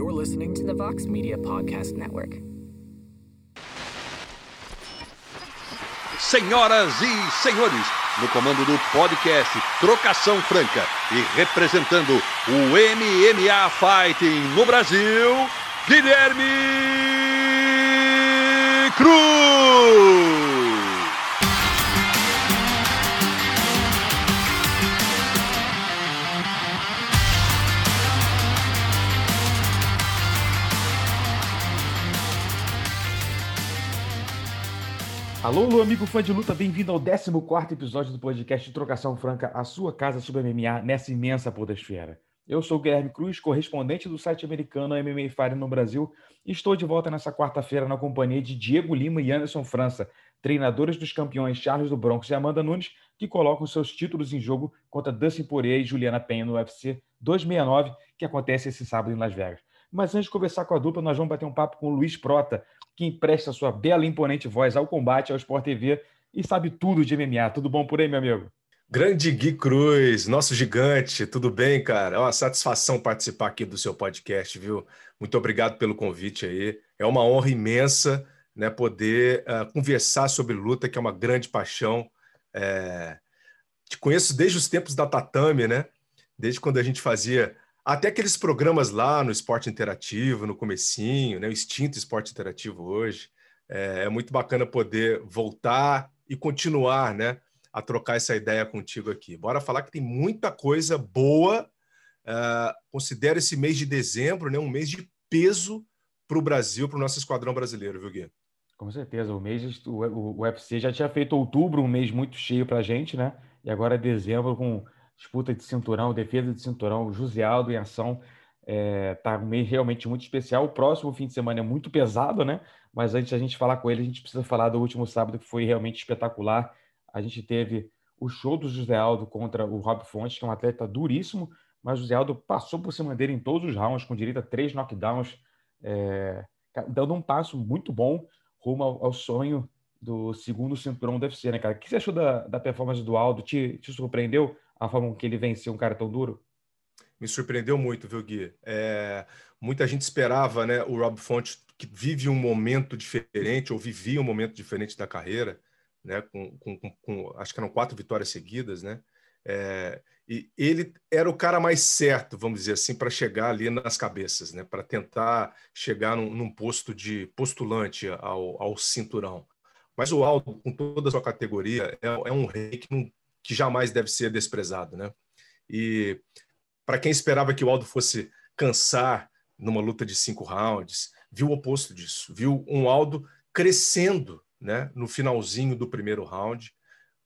You're listening to the Vox Media Podcast Network. Senhoras e senhores, no comando do podcast Trocação Franca e representando o MMA Fighting no Brasil, Guilherme Cruz. Alô, alô, amigo fã de luta, bem-vindo ao 14 episódio do podcast Trocação Franca, a sua casa sobre MMA nessa imensa podosfera. Eu sou o Guilherme Cruz, correspondente do site americano MMA Fire no Brasil, e estou de volta nessa quarta-feira na companhia de Diego Lima e Anderson França, treinadores dos campeões Charles do Bronx e Amanda Nunes, que colocam seus títulos em jogo contra Dustin Poirier e Juliana Penha no UFC 269, que acontece esse sábado em Las Vegas. Mas antes de conversar com a dupla, nós vamos bater um papo com o Luiz Prota, que empresta sua bela e imponente voz ao combate, ao Sport TV e sabe tudo de MMA. Tudo bom por aí, meu amigo? Grande Gui Cruz, nosso gigante, tudo bem, cara? É uma satisfação participar aqui do seu podcast, viu? Muito obrigado pelo convite aí. É uma honra imensa né, poder uh, conversar sobre luta, que é uma grande paixão. É... Te conheço desde os tempos da Tatame, né? Desde quando a gente fazia até aqueles programas lá no Esporte Interativo, no comecinho, né? o extinto Esporte Interativo hoje. É, é, muito bacana poder voltar e continuar né? a trocar essa ideia contigo aqui. Bora falar que tem muita coisa boa. Uh, considero esse mês de dezembro né? um mês de peso para o Brasil, para o nosso esquadrão brasileiro, viu, Gui? Com certeza. O mês, o, UFC já tinha feito outubro, um mês muito cheio para a gente, né? E agora é dezembro com disputa de cinturão, defesa de cinturão, José Aldo em ação. É, tá um mês realmente muito especial. O próximo fim de semana é muito pesado, né? Mas antes de a gente falar com ele, a gente precisa falar do último sábado, que foi realmente espetacular. A gente teve o show do José Aldo contra o Rob Fontes, que é um atleta duríssimo, mas o José Aldo passou por cima dele em todos os rounds, com direito a três knockdowns, é, dando um passo muito bom rumo ao, ao, sonho do segundo cinturão do UFC, né, cara? O que você achou da, da performance do Aldo? Te, te surpreendeu? A forma que ele venceu um cara tão duro? Me surpreendeu muito, viu, Gui? É, muita gente esperava, né, o Rob Font, que vive um momento diferente, ou vivia um momento diferente da carreira, né, com, com, com acho que eram quatro vitórias seguidas, né? É, e ele era o cara mais certo, vamos dizer assim, para chegar ali nas cabeças, né? Para tentar chegar num, num, posto de postulante ao, ao cinturão. Mas o Aldo, com toda a sua categoria, é, é um rei que não que jamais deve ser desprezado, né? E para quem esperava que o Aldo fosse cansar numa luta de cinco rounds, viu o oposto disso, viu um Aldo crescendo, né, no finalzinho do primeiro round,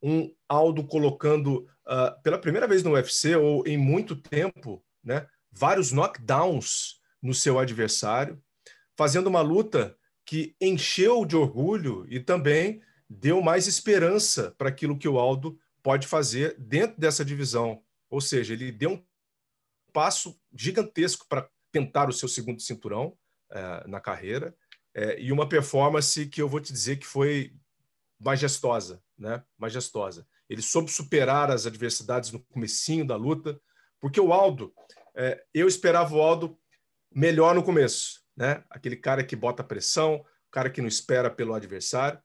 um Aldo colocando uh, pela primeira vez no UFC ou em muito tempo, né, vários knockdowns no seu adversário, fazendo uma luta que encheu de orgulho e também deu mais esperança para aquilo que o Aldo pode fazer dentro dessa divisão. Ou seja, ele deu um passo gigantesco para tentar o seu segundo cinturão é, na carreira é, e uma performance que eu vou te dizer que foi majestosa, né? Majestosa. Ele soube superar as adversidades no comecinho da luta, porque o Aldo, é, eu esperava o Aldo melhor no começo, né? Aquele cara que bota pressão, o cara que não espera pelo adversário,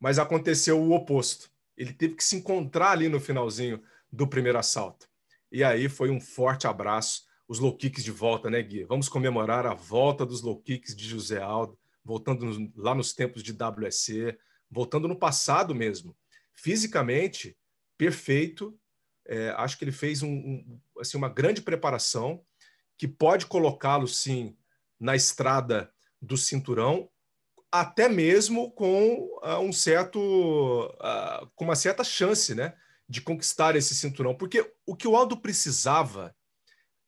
mas aconteceu o oposto. Ele teve que se encontrar ali no finalzinho do primeiro assalto. E aí foi um forte abraço, os low kicks de volta, né, Gui? Vamos comemorar a volta dos low kicks de José Aldo, voltando lá nos tempos de WSC, voltando no passado mesmo. Fisicamente, perfeito. É, acho que ele fez um, um, assim, uma grande preparação que pode colocá-lo, sim, na estrada do cinturão, até mesmo com uh, um certo, uh, com uma certa chance, né, de conquistar esse cinturão, porque o que o Aldo precisava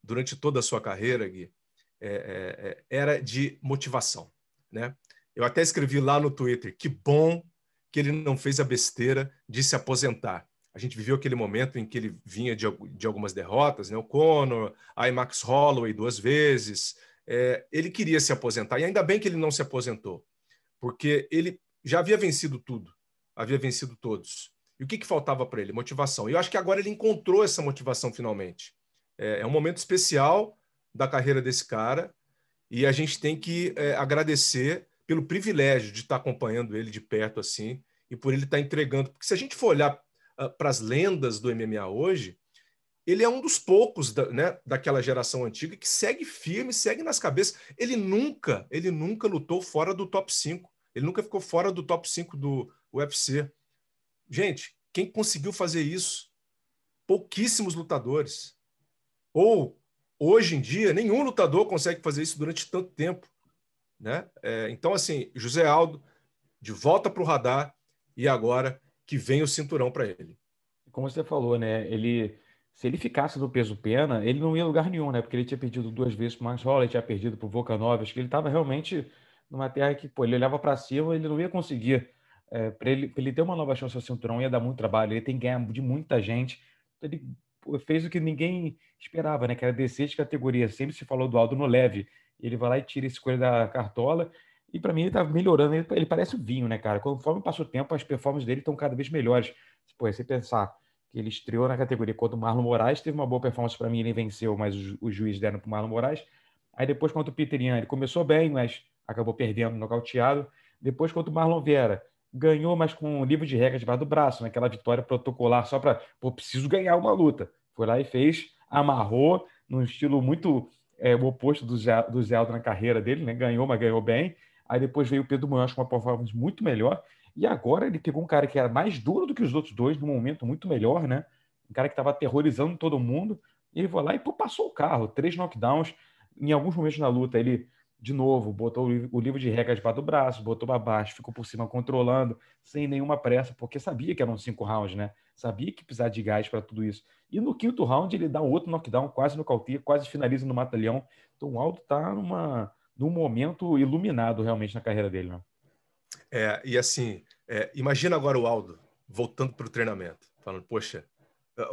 durante toda a sua carreira, Gui, é, é, é era de motivação, né? Eu até escrevi lá no Twitter que bom que ele não fez a besteira de se aposentar. A gente viveu aquele momento em que ele vinha de, de algumas derrotas, né? O Conor, a Max Holloway duas vezes. É, ele queria se aposentar e ainda bem que ele não se aposentou, porque ele já havia vencido tudo, havia vencido todos. E o que, que faltava para ele? Motivação. E eu acho que agora ele encontrou essa motivação finalmente. É, é, um momento especial da carreira desse cara e a gente tem que é, agradecer pelo privilégio de estar acompanhando ele de perto assim e por ele estar entregando. Porque se a gente for olhar uh, para as lendas do MMA hoje, ele é um dos poucos da, né, daquela geração antiga que segue firme, segue nas cabeças. Ele nunca, ele nunca lutou fora do top 5. Ele nunca ficou fora do top 5 do UFC. Gente, quem conseguiu fazer isso? Pouquíssimos lutadores. Ou, hoje em dia, nenhum lutador consegue fazer isso durante tanto tempo. Né? É, então, assim, José Aldo, de volta para o radar, e agora que vem o cinturão para ele. Como você falou, né? Ele, se ele ficasse no peso pena, ele não ia a lugar nenhum, né? Porque ele tinha perdido duas vezes para o Max Holloway, tinha perdido para o Volkanov, acho que ele estava realmente numa terra que, pô, ele olhava para cima, ele não ia conseguir é, para ele, ele ter uma nova chance ao cinturão ia dar muito trabalho, ele tem ganhar de muita gente. Ele fez o que ninguém esperava, né? Que era descer de categoria. Sempre se falou do Aldo no leve. Ele vai lá e tira esse coelho da cartola. E para mim ele tá melhorando. Ele, ele parece o vinho, né, cara? Conforme passa o tempo, as performances dele estão cada vez melhores. Pô, você pensar que ele estreou na categoria contra o Marlon Moraes, teve uma boa performance para mim, ele venceu, mas os, juízes deram para o Marlon Moraes. Aí depois contra o Peter Ian, ele começou bem, mas acabou perdendo, nocauteado. Depois contra o Marlon Vera, ganhou, mas com um livro de regras debaixo do braço, naquela né? vitória protocolar só para, pô, preciso ganhar uma luta. Foi lá e fez, amarrou, num estilo muito é, oposto do, Zé, do na carreira dele, né? Ganhou, mas ganhou bem. Aí depois veio o Pedro Mancho com uma performance muito melhor. E agora ele pegou um cara que era mais duro do que os outros dois, num momento muito melhor, né? Um cara que estava aterrorizando todo mundo. E ele foi lá e pô, passou o carro, três knockdowns. Em alguns momentos na luta, ele de novo, botou o livro de regras debaixo do braço, botou para baixo, ficou por cima controlando, sem nenhuma pressa, porque sabia que eram cinco rounds, né? Sabia que precisava de gás para tudo isso. E no quinto round ele dá outro knockdown, quase no cautia, quase finaliza no mata-leão. Então o Aldo está numa, num momento iluminado realmente na carreira dele, né? É, e assim, é, imagina agora o Aldo voltando para o treinamento, falando, poxa,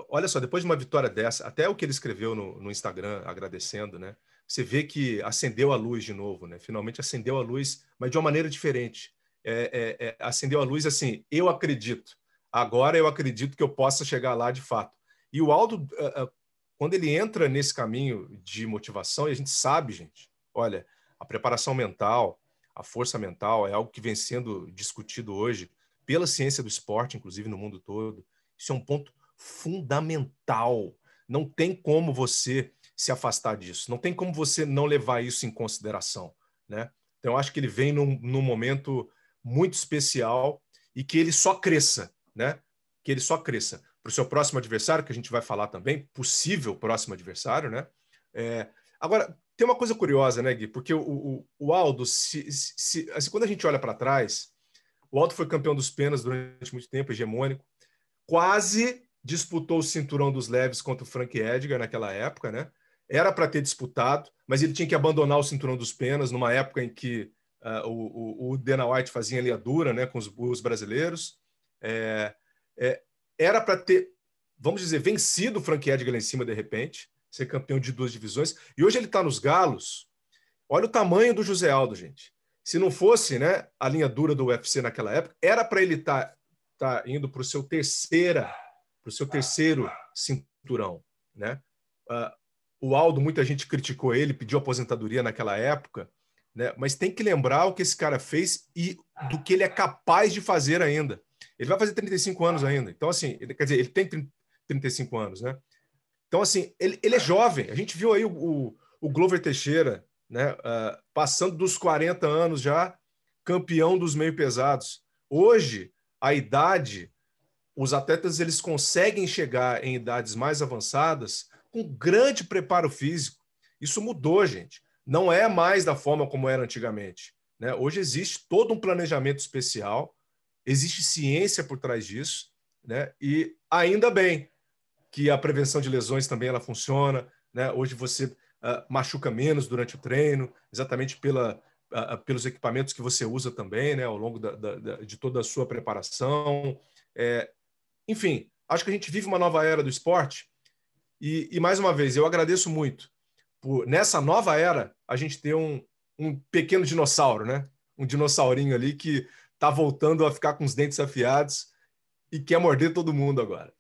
olha só, depois de uma vitória dessa, até o que ele escreveu no, no Instagram, agradecendo, né? você vê que acendeu a luz de novo, né? Finalmente acendeu a luz, mas de uma maneira diferente. É, é, é, acendeu a luz assim, eu acredito. Agora eu acredito que eu possa chegar lá de fato. E o Aldo, uh, uh, quando ele entra nesse caminho de motivação, e a gente sabe, gente, olha, a preparação mental, a força mental é algo que vem sendo discutido hoje pela ciência do esporte, inclusive no mundo todo. Isso é um ponto fundamental. Não tem como você se afastar disso. Não tem como você não levar isso em consideração, né? Então, eu acho que ele vem num, num momento muito especial e que ele só cresça, né? Que ele só cresça. Para o seu próximo adversário, que a gente vai falar também, possível próximo adversário, né? É... Agora, tem uma coisa curiosa, né, Gui? Porque o, o, o Aldo, se, se, assim, quando a gente olha para trás, o Aldo foi campeão dos penas durante muito tempo, hegemônico, quase disputou o cinturão dos leves contra o Frank Edgar naquela época, né? era para ter disputado, mas ele tinha que abandonar o cinturão dos penas numa época em que uh, o, o, Dana White fazia linha dura né, com os, os brasileiros. É, é, era para ter, vamos dizer, vencido o Frank Edgar lá em cima de repente, ser campeão de duas divisões. E hoje ele está nos Galos. Olha o tamanho do José Aldo, gente. Se não fosse né, a linha dura do UFC naquela época, era para ele estar tá, tá indo para o seu terceira, para o seu terceiro cinturão, né? Uh, o Aldo, muita gente criticou ele, pediu aposentadoria naquela época, né? Mas tem que lembrar o que esse cara fez e do que ele é capaz de fazer ainda. Ele vai fazer 35 anos ainda. Então, assim, ele, quer dizer, ele tem 35 anos, né? Então, assim, ele, ele é jovem. A gente viu aí o, o, o Glover Teixeira, né? Uh, passando dos 40 anos já, campeão dos meio pesados. Hoje, a idade, os atletas eles conseguem chegar em idades mais avançadas com grande preparo físico. Isso mudou, gente. Não é mais da forma como era antigamente. Né? Hoje existe todo um planejamento especial, existe ciência por trás disso, né? e ainda bem que a prevenção de lesões também ela funciona. Né? Hoje você uh, machuca menos durante o treino, exatamente pela, uh, pelos equipamentos que você usa também né? ao longo da, da, de toda a sua preparação. É, enfim, acho que a gente vive uma nova era do esporte e, e, mais uma vez, eu agradeço muito por, nessa nova era, a gente ter um, um pequeno dinossauro, né? Um dinossaurinho ali que está voltando a ficar com os dentes afiados e quer morder todo mundo agora.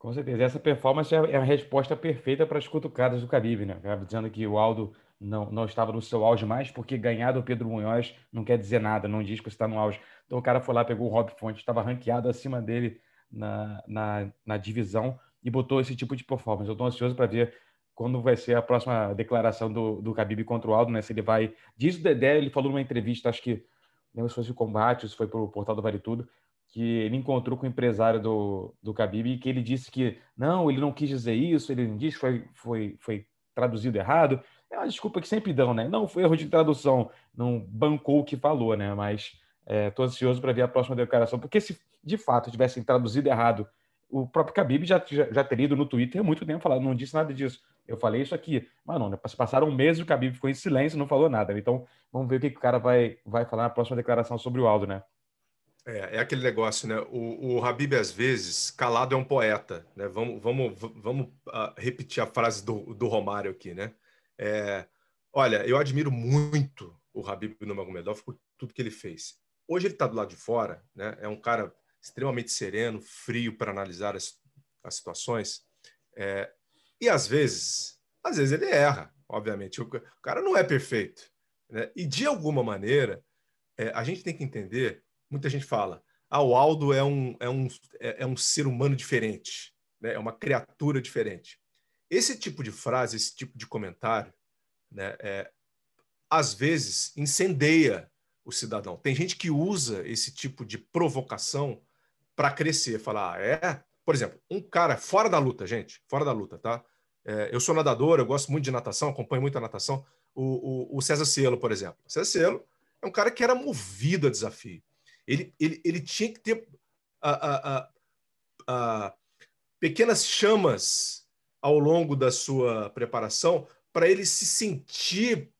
Com certeza. Essa performance é a resposta perfeita para as cutucadas do Caribe, né? Dizendo que o Aldo não, não estava no seu auge mais, porque ganhar do Pedro Munhoz não quer dizer nada, não diz que está no auge. Então o cara foi lá, pegou o Rob Fonte, estava ranqueado acima dele na, na, na divisão, e botou esse tipo de performance. Eu estou ansioso para ver quando vai ser a próxima declaração do, do Khabib contra o Aldo, né? Se ele vai... Diz o Dedé, ele falou numa entrevista, acho que não se fosse o combate, se foi para o portal do Vale Tudo, que ele encontrou com o empresário do, do Khabib e que ele disse que não, ele não quis dizer isso, ele disse que foi, foi, foi traduzido errado. É uma desculpa que sempre dão, né? Não foi erro de tradução, não bancou o que falou, né? Mas estou é, ansioso para ver a próxima declaração, porque se de fato tivessem traduzido errado o próprio Khabib já, já, já teria ido no Twitter há muito tempo falando, não disse nada disso. Eu falei isso aqui. Mas não, né? passaram um e o Khabib ficou em silêncio, não falou nada. Então, vamos ver o que, que o cara vai, vai falar na próxima declaração sobre o Aldo, né? É, é aquele negócio, né? O, o Habib, às vezes, calado é um poeta, né? Vamos, vamos, vamos uh, repetir a frase do, do Romário aqui, né? É, olha, eu admiro muito o Habib Nurmagomedov por tudo que ele fez. Hoje ele está do lado de fora, né? É um cara extremamente sereno, frio para analisar as, as situações. É, e às vezes, às vezes ele erra, obviamente. O, o cara não é perfeito. Né? E de alguma maneira, é, a gente tem que entender. Muita gente fala: ah, o Aldo é um, é um, é, é um ser humano diferente, né? é uma criatura diferente. Esse tipo de frase, esse tipo de comentário, né, é, às vezes incendeia o cidadão. Tem gente que usa esse tipo de provocação para crescer. Falar, ah, é? Por exemplo, um cara fora da luta, gente, fora da luta, tá? É, eu sou nadador, eu gosto muito de natação, acompanho muito a natação. O, o, o César Cielo, por exemplo. O César Cielo é um cara que era movido a desafio. Ele, ele, ele tinha que ter a, a, a, pequenas chamas ao longo da sua preparação para ele se sentir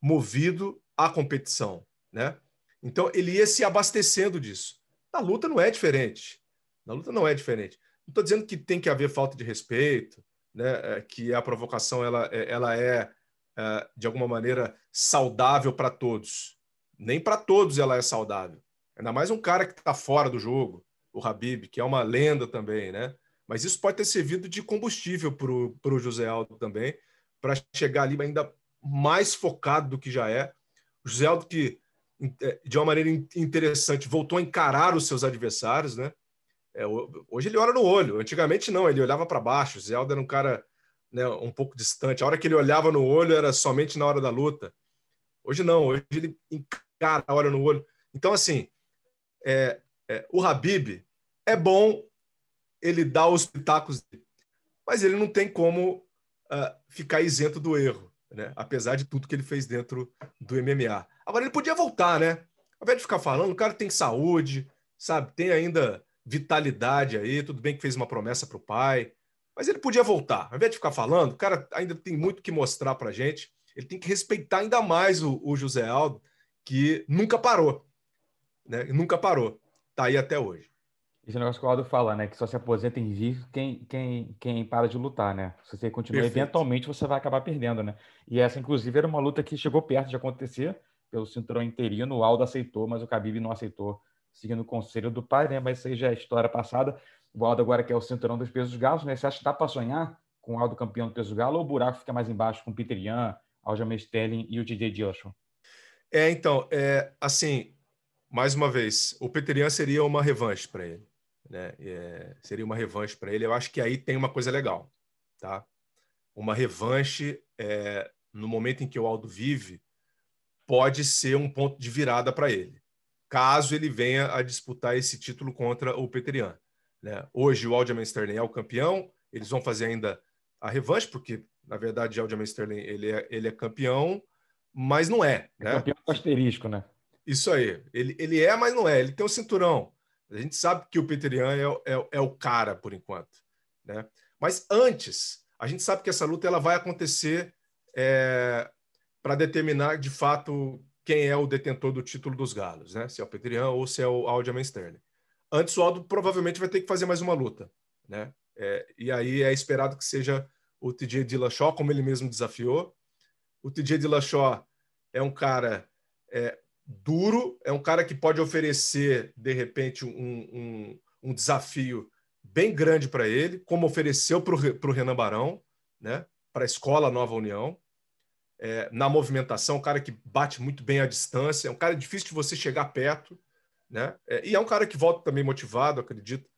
movido à competição, né? Então ele ia se abastecendo disso. Na luta não é diferente. Na luta não é diferente. Não estou dizendo que tem que haver falta de respeito, né? É, que a provocação ela, é, ela é, é de alguma maneira saudável para todos. Nem para todos ela é saudável. Ainda mais um cara que está fora do jogo, o Habib, que é uma lenda também, né? Mas isso pode ter servido de combustível para o José Aldo também, para chegar ali ainda mais focado do que já é. O José Aldo que é, de uma maneira interessante, voltou a encarar os seus adversários, né? É, hoje ele olha no olho, antigamente não, ele olhava para baixo. Zelda era um cara né, um pouco distante. A hora que ele olhava no olho era somente na hora da luta. Hoje não, hoje ele encara, olha no olho. Então, assim, é, é, o Habib é bom ele dar os pitacos mas ele não tem como uh, ficar isento do erro né? apesar de tudo que ele fez dentro do MMA. Agora, ele podia voltar, né? Ao invés de ficar falando, o cara tem saúde, sabe? Tem ainda vitalidade aí. Tudo bem que fez uma promessa para o pai, mas ele podia voltar. Ao invés de ficar falando, o cara ainda tem muito que mostrar para gente. Ele tem que respeitar ainda mais o, o José Aldo, que nunca parou. Né? Nunca parou. Tá aí até hoje. Esse negócio que o Aldo fala, né? Que só se aposenta em vivo quem, quem, quem para de lutar, né? Se você continuar, Perfeito. eventualmente você vai acabar perdendo, né? E essa, inclusive, era uma luta que chegou perto de acontecer pelo cinturão interino. O Aldo aceitou, mas o Khabib não aceitou, seguindo o conselho do pai, né? Mas isso aí já é história passada. O Aldo agora quer o cinturão dos pesos galos, né? Você acha que dá para sonhar com o Aldo campeão do peso galo ou o buraco fica mais embaixo com o Peter Yan, Aljamain Sterling e o DJ Dillashaw? É, então, é, assim, mais uma vez, o Peter Yan seria uma revanche para ele. Né? É, seria uma revanche para ele. Eu acho que aí tem uma coisa legal, tá? Uma revanche é, no momento em que o Aldo vive pode ser um ponto de virada para ele, caso ele venha a disputar esse título contra o Peter Yan. Né? Hoje o Aljamain Sterling é o campeão, eles vão fazer ainda a revanche, porque na verdade o Aljamain Sterling ele é, ele é campeão, mas não é. é né? campeão asterisco, né? Isso aí. Ele, ele é, mas não é. Ele tem um cinturão. A gente sabe que o Peter é, é, é o cara por enquanto. Né? Mas antes, a gente sabe que essa luta ela vai acontecer é, para determinar de fato quem é o detentor do título dos galos, né? se é o Peter Yan ou se é o Aljamain Sterling. Antes, o Aldo provavelmente vai ter que fazer mais uma luta. Né? É, e aí é esperado que seja o TJ Dillashaw, como ele mesmo desafiou. O TJ Dillashaw é um cara é, duro, é um cara que pode oferecer, de repente, um, um, um desafio bem grande para ele, como ofereceu para o Renan Barão, né? para a Escola Nova União. É, na movimentação, um cara que bate muito bem à distância, é um cara difícil de você chegar perto, né? É, e é um cara que volta também motivado, acredito,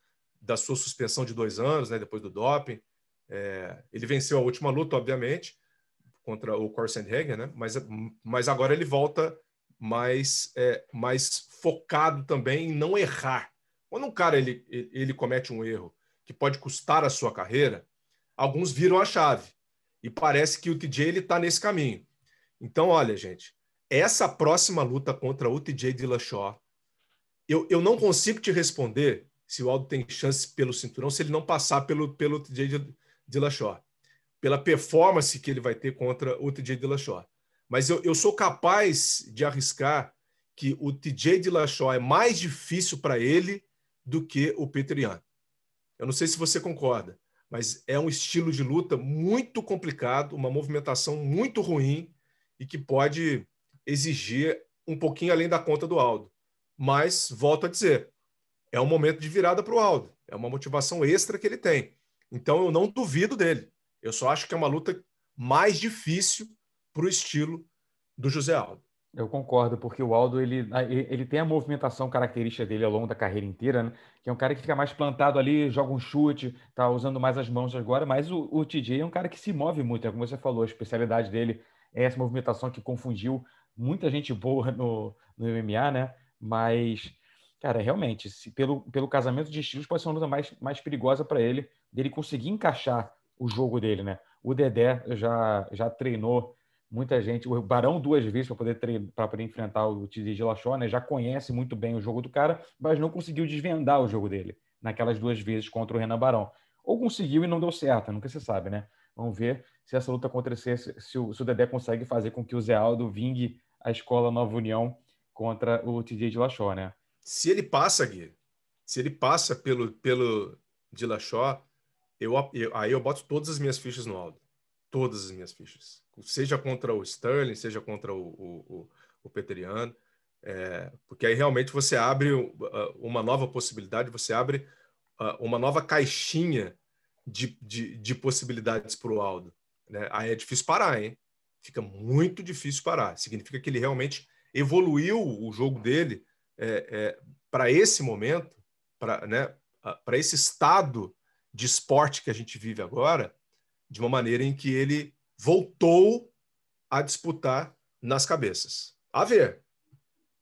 da sua suspensão de dois anos, né? Depois do doping. É, ele venceu a última luta, obviamente, contra o Korsenhagen, né? Mas, mas agora ele volta mais, é, focado também em não errar. Quando um cara ele, ele comete um erro que pode custar a sua carreira, alguns viram a chave. E parece que o TJ está nesse caminho. Então, olha, gente, essa próxima luta contra o TJ Dillashaw, eu, eu não consigo te responder se o Aldo tem chance pelo cinturão, se ele não passar pelo, pelo TJ Dillashaw, pela performance que ele vai ter contra o TJ Dillashaw. Mas eu, eu sou capaz de arriscar que o TJ Dillashaw é mais difícil para ele do que o Peter. Eu não sei se você concorda, mas é um estilo de luta muito complicado, uma movimentação muito ruim e que pode exigir um pouquinho além da conta do Aldo. Mas, volto a dizer, é um momento de virada para o Aldo. É uma motivação extra que ele tem. Então, eu não duvido dele. Eu só acho que é uma luta mais difícil para o estilo do José Aldo. Eu concordo, porque o Aldo ele, ele tem a movimentação característica dele ao longo da carreira inteira, né? que é um cara que fica mais plantado ali, joga um chute, tá usando mais as mãos agora, mas o, o TJ é um cara que se move muito, é como você falou, a especialidade dele é essa movimentação que confundiu muita gente boa no, no MMA, né? Mas, cara, realmente, se, pelo, pelo casamento de estilos, pode ser uma luta mais, mais perigosa para ele, dele conseguir encaixar o jogo dele, né? O Dedé já, já treinou muita gente, o Barão duas vezes para poder para poder enfrentar o Tizi de Lachó, né? Já conhece muito bem o jogo do cara, mas não conseguiu desvendar o jogo dele naquelas duas vezes contra o Renan Barão. Ou conseguiu e não deu certo, nunca se sabe, né? Vamos ver se essa luta acontecer, se o, se o Dedé consegue fazer com que o Zé Aldo vingue a escola Nova União contra o TJ de Lachó, né? Se ele passa, Gui, se ele passa pelo, pelo de Lachó, eu, eu, aí eu boto todas as minhas fichas no Aldo. Todas as minhas fichas seja contra o Sterling, seja contra o, o, o Peteriano, é, porque aí realmente você abre uma nova possibilidade, você abre uma nova caixinha de, de, de possibilidades para o Aldo. Né? Aí é difícil parar, hein? Fica muito difícil parar. Significa que ele realmente evoluiu o jogo dele é, é, para esse momento, para né, esse estado de esporte que a gente vive agora, de uma maneira em que ele voltou a disputar nas cabeças. A ver.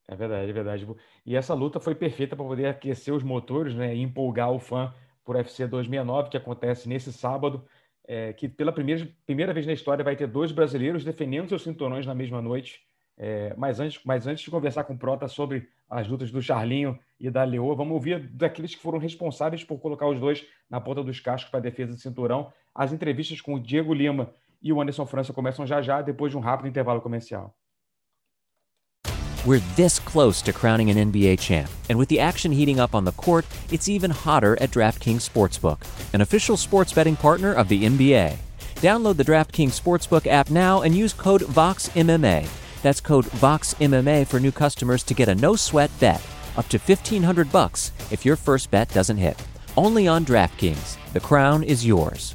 É verdade, é verdade. E essa luta foi perfeita para poder aquecer os motores né, e empolgar o fã por UFC 269, que acontece nesse sábado, é, que pela primeira, primeira vez na história vai ter dois brasileiros defendendo seus cinturões na mesma noite. É, mas, antes, mas antes de conversar com o Prota sobre as lutas do Charlinho e da Leoa, vamos ouvir daqueles que foram responsáveis por colocar os dois na ponta dos cascos para a defesa do cinturão, as entrevistas com o Diego Lima e o Anderson França começam já já, depois de um rápido intervalo comercial. We're this close to crowning an NBA champ, and with the action heating up on the court, it's even hotter at DraftKings Sportsbook, an official sports betting partner of the NBA. Download the DraftKings Sportsbook app now and use code VOXMMA. That's code VOXMMA for new customers to get a no-sweat bet up to 1500 bucks if your first bet doesn't hit. Only on DraftKings. The crown is yours.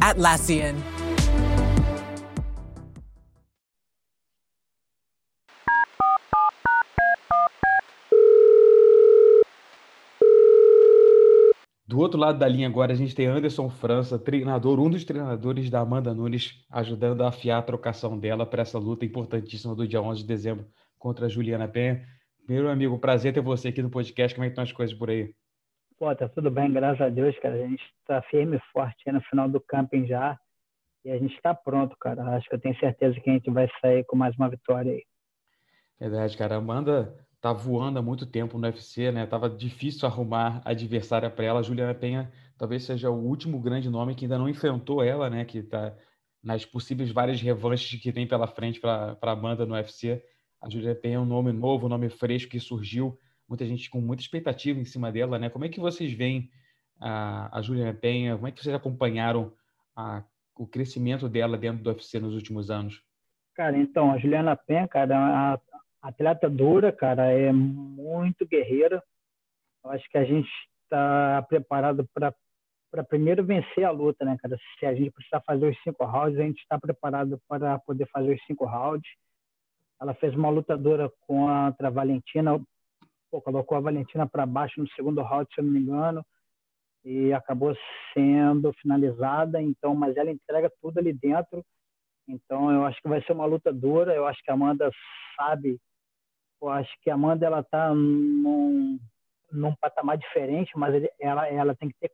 Atlassian. Do outro lado da linha agora a gente tem Anderson França, treinador, um dos treinadores da Amanda Nunes, ajudando a afiar a trocação dela para essa luta importantíssima do dia 11 de dezembro contra a Juliana Penha. Primeiro, amigo, prazer ter você aqui no podcast. Como é que estão as coisas por aí? Pô, tá tudo bem, graças a Deus, cara. A gente tá firme e forte aí no final do camping já. E a gente está pronto, cara. Acho que eu tenho certeza que a gente vai sair com mais uma vitória aí. Verdade, cara. A Amanda tá voando há muito tempo no UFC, né? Tava difícil arrumar adversária para ela. A Juliana Penha talvez seja o último grande nome que ainda não enfrentou ela, né? Que tá nas possíveis várias revanches que tem pela frente para Amanda no UFC. A Juliana Penha é um nome novo, um nome fresco que surgiu muita gente com muita expectativa em cima dela, né? Como é que vocês veem a, a Juliana Penha? Como é que vocês acompanharam a, o crescimento dela dentro do UFC nos últimos anos? Cara, então, a Juliana Penha, cara, é atleta dura, cara, é muito guerreira. Eu acho que a gente está preparado para para primeiro vencer a luta, né, cara? Se a gente precisar fazer os cinco rounds, a gente está preparado para poder fazer os cinco rounds. Ela fez uma lutadora contra a Valentina, pô, colocou a Valentina para baixo no segundo round, se eu não me engano, e acabou sendo finalizada. Então, mas ela entrega tudo ali dentro. Então, eu acho que vai ser uma luta dura. Eu acho que a Amanda sabe. Eu acho que a Amanda ela tá num, num patamar diferente, mas ela ela tem que ter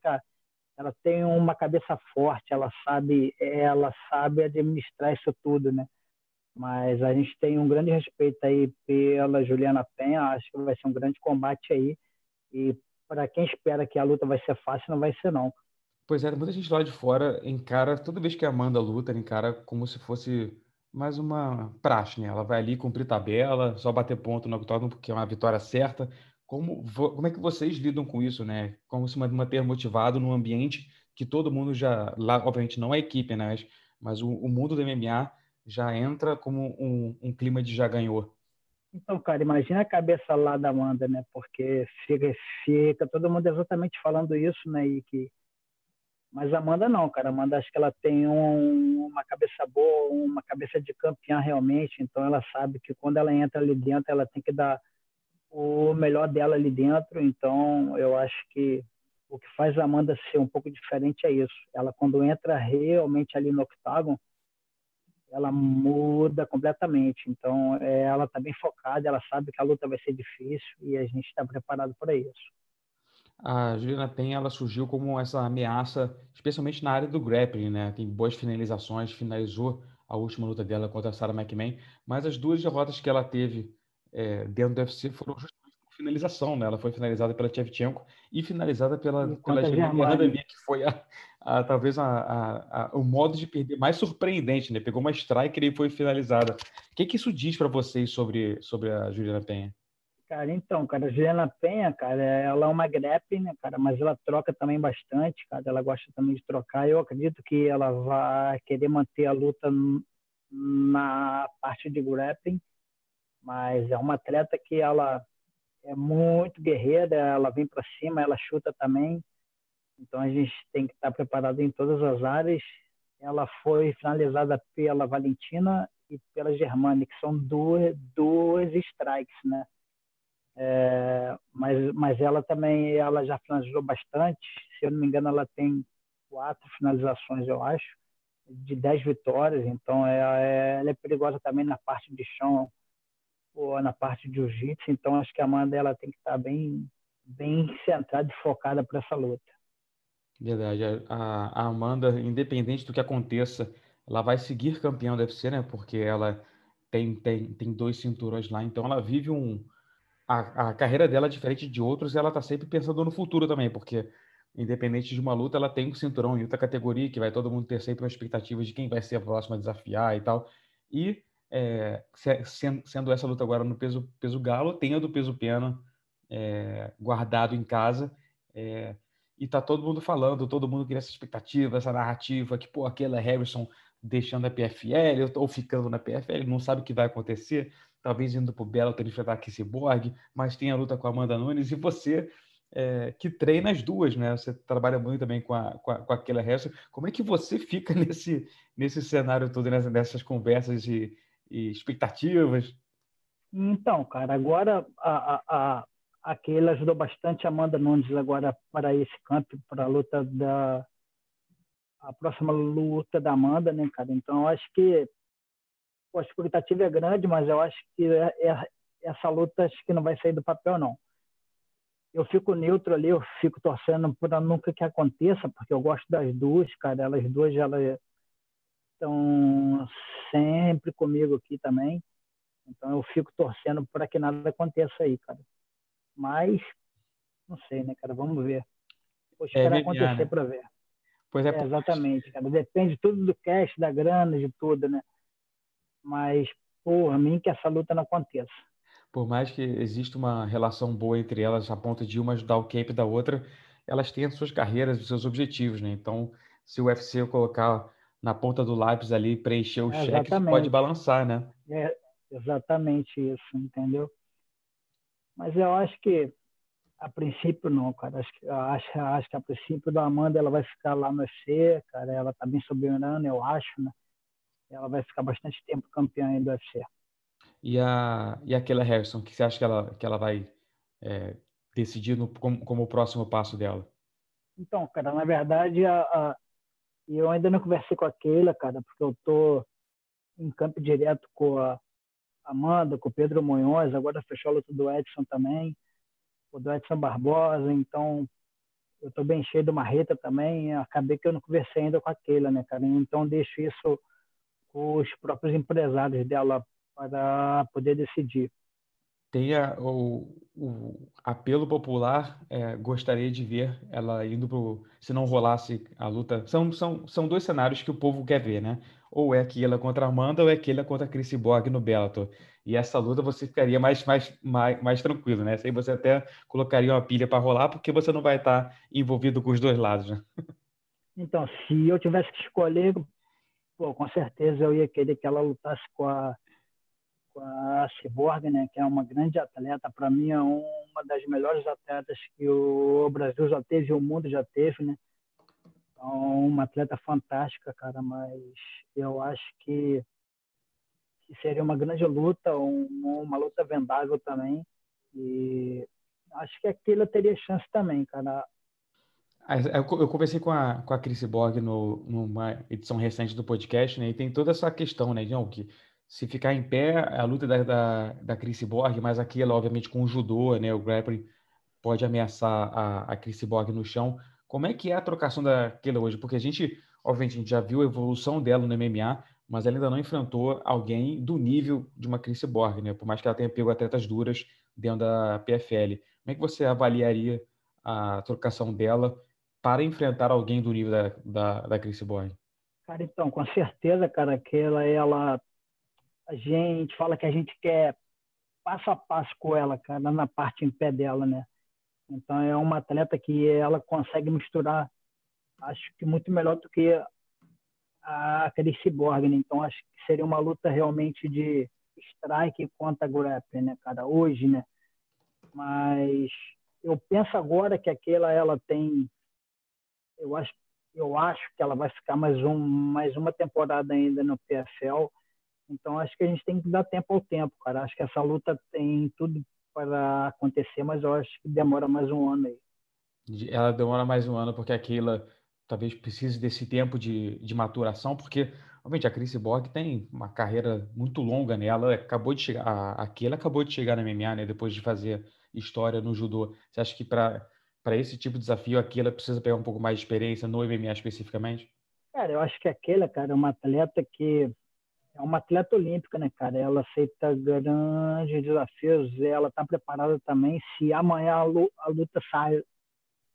ela tem uma cabeça forte. Ela sabe ela sabe administrar isso tudo, né? Mas a gente tem um grande respeito aí pela Juliana Penha, acho que vai ser um grande combate aí. E para quem espera que a luta vai ser fácil, não vai ser não. Pois é, muita gente lá de fora encara, toda vez que a Amanda luta, encara como se fosse mais uma praxe, né? Ela vai ali cumprir tabela, só bater ponto no octógono porque é uma vitória certa. Como, como é que vocês lidam com isso, né? Como se manter motivado num ambiente que todo mundo já, lá, obviamente não a equipe, né? Mas, mas o, o mundo do MMA já entra como um, um clima de já ganhou. Então, cara, imagina a cabeça lá da Amanda, né? Porque fica, fica todo mundo exatamente falando isso, né? E que... Mas a Amanda não, cara. A Amanda acho que ela tem um, uma cabeça boa, uma cabeça de campeã realmente. Então ela sabe que quando ela entra ali dentro, ela tem que dar o melhor dela ali dentro. Então eu acho que o que faz a Amanda ser um pouco diferente é isso. Ela, quando entra realmente ali no octágono, ela muda completamente. Então, é, ela está bem focada, ela sabe que a luta vai ser difícil e a gente está preparado para isso. A Juliana Penha ela surgiu como essa ameaça, especialmente na área do grappling, né? Tem boas finalizações, finalizou a última luta dela contra a Sarah McMahon, mas as duas derrotas que ela teve é, dentro do UFC foram justamente finalização, né? Ela foi finalizada pela Tchevchenko e finalizada pela, pela Germana que foi a, a talvez a, o modo de perder mais surpreendente, né? Pegou uma striker e foi finalizada. O que, que isso diz para vocês sobre, sobre a Juliana Penha? Cara, então, cara, a Juliana Penha, cara, ela é uma grappling, né, cara, mas ela troca também bastante, cara, ela gosta também de trocar. Eu acredito que ela vai querer manter a luta na parte de grappling, mas é uma atleta que ela é muito guerreira, ela vem para cima, ela chuta também. Então a gente tem que estar preparado em todas as áreas. Ela foi finalizada pela Valentina e pela Germani, que são duas, duas strikes, né? É, mas, mas ela também ela já finalizou bastante. Se eu não me engano, ela tem quatro finalizações, eu acho, de dez vitórias. Então é, é ela é perigosa também na parte de chão ou na parte de jiu-jitsu, então acho que a Amanda ela tem que estar bem, bem centrada e focada para essa luta. Verdade. A, a, Amanda, independente do que aconteça, ela vai seguir campeã do UFC, né? Porque ela tem, tem, tem dois cinturões lá, então ela vive um. A, a carreira dela, diferente de outros, ela tá sempre pensando no futuro também, porque independente de uma luta, ela tem um cinturão em outra categoria, que vai todo mundo ter sempre uma expectativa de quem vai ser a próxima a desafiar e tal. E é, sendo essa luta agora no peso, peso galo, tem a do peso pena é, guardado em casa. É, e tá todo mundo falando, todo mundo cria essa expectativa, essa narrativa que, pô, aquela Harrison deixando a PFL ou ficando na PFL, não sabe o que vai acontecer, talvez indo pro Bellator enfrentar a Cyborg, mas tem a luta com a Amanda Nunes e você é, que treina as duas, né? Você trabalha muito também com, a, com, a, com aquela Harrison. Como é que você fica nesse, nesse cenário todo, nessas, nessas conversas de, e expectativas? Então, cara, agora a, a, aquele ajudou bastante a Amanda Nunes agora para esse campo, para a luta da a próxima luta da Amanda, né, cara? Então, eu acho que a expectativa é grande, mas eu acho que é, é, essa luta acho que não vai sair do papel, não. Eu fico neutro ali, eu fico torcendo para nunca que aconteça, porque eu gosto das duas, cara. Elas duas, elas estão sempre comigo aqui também. Então eu fico torcendo para que nada aconteça aí, cara. Mas não sei, né, cara? Vamos ver. Vou é, esperar é, acontecer para ver. Pois é, é, exatamente, cara. Depende tudo do cash, da grana, de tudo, né? Mas, por mim, que essa luta não aconteça. Por mais que exista uma relação boa entre elas, a ponto de uma ajudar o camp da outra, elas têm as suas carreiras, os seus objetivos, né? Então, se o UFC colocar na ponta do lápis ali, preencher o é, cheque, pode balançar, né? É exatamente isso, entendeu? Mas eu acho que a princípio não, cara. Acho que, acho, acho que a princípio da Amanda ela vai ficar lá no UFC, cara. Ela tá bem soberana, eu acho, né? Ela vai ficar bastante tempo campeã do UFC. E a e aquela Harrison, que você acha que ela que ela vai é, decidir no, como, como o próximo passo dela? Então, cara, na verdade a, a eu ainda não conversei com a Keila, cara, porque eu tô em campo direto com a Amanda, com o Pedro Munhoz, agora fechou a luta do Edson também, o do Edson Barbosa, então eu tô bem cheio do Marreta também, acabei que eu não conversei ainda com a Keila, né, cara? Então deixo isso com os próprios empresários dela para poder decidir tem a, o, o, apelo popular, é, gostaria de ver ela indo pro. Se não rolasse a luta. São, são, são dois cenários que o povo quer ver, né? Ou é aquela contra a Amanda ou é aquela contra a Chris Borg no Bellator. E essa luta você ficaria mais, mais, mais, mais tranquilo, né? Aí você até colocaria uma pilha para rolar, porque você não vai estar envolvido com os dois lados, né? Então, se eu tivesse que escolher, pô, com certeza eu ia querer que ela lutasse com a a Cyborg, né, que é uma grande atleta, para mim é uma das melhores atletas que o Brasil já teve, o mundo já teve, né? Então, uma atleta fantástica, cara, mas eu acho que, que seria uma grande luta, um, uma luta vendável também. E acho que aquilo teria chance também, cara. Eu conversei com a, com a Chris Borg no, numa edição recente do podcast, né? E tem toda essa questão, né? Não, que se ficar em pé, a luta da, da, da Chris Borg, mas aquilo, obviamente, com o judô, né? O grappling pode ameaçar a, a Chris Borg no chão. Como é que é a trocação daquela hoje? Porque a gente, obviamente, a gente já viu a evolução dela no MMA, mas ela ainda não enfrentou alguém do nível de uma Chris Borg, né? Por mais que ela tenha pego atletas duras dentro da PFL. Como é que você avaliaria a trocação dela para enfrentar alguém do nível da, da, da Chris Borg? Cara, então, com certeza, cara, que ela, ela, a gente fala que a gente quer passo a passo com ela, cara, na parte em pé dela, né? Então é uma atleta que ela consegue misturar, acho que muito melhor do que a Chris Borg, né? Então acho que seria uma luta realmente de strike contra grappling, né, cara? Hoje, né? Mas eu penso agora que aquela ela tem eu acho eu acho que ela vai ficar mais um mais uma temporada ainda no PFL então acho que a gente tem que dar tempo ao tempo cara acho que essa luta tem tudo para acontecer mas eu acho que demora mais um ano aí ela demora mais um ano porque aquela talvez precise desse tempo de, de maturação porque obviamente a Chris Borg tem uma carreira muito longa né ela acabou de chegar a, aquela acabou de chegar na MMA né depois de fazer história no judô. Você acha que para esse tipo de desafio aqui ela precisa pegar um pouco mais de experiência no MMA especificamente? Cara, eu acho que aquela, cara, é uma atleta que é uma atleta olímpica, né, cara? Ela aceita grandes desafios, ela está preparada também. Se amanhã a luta sai,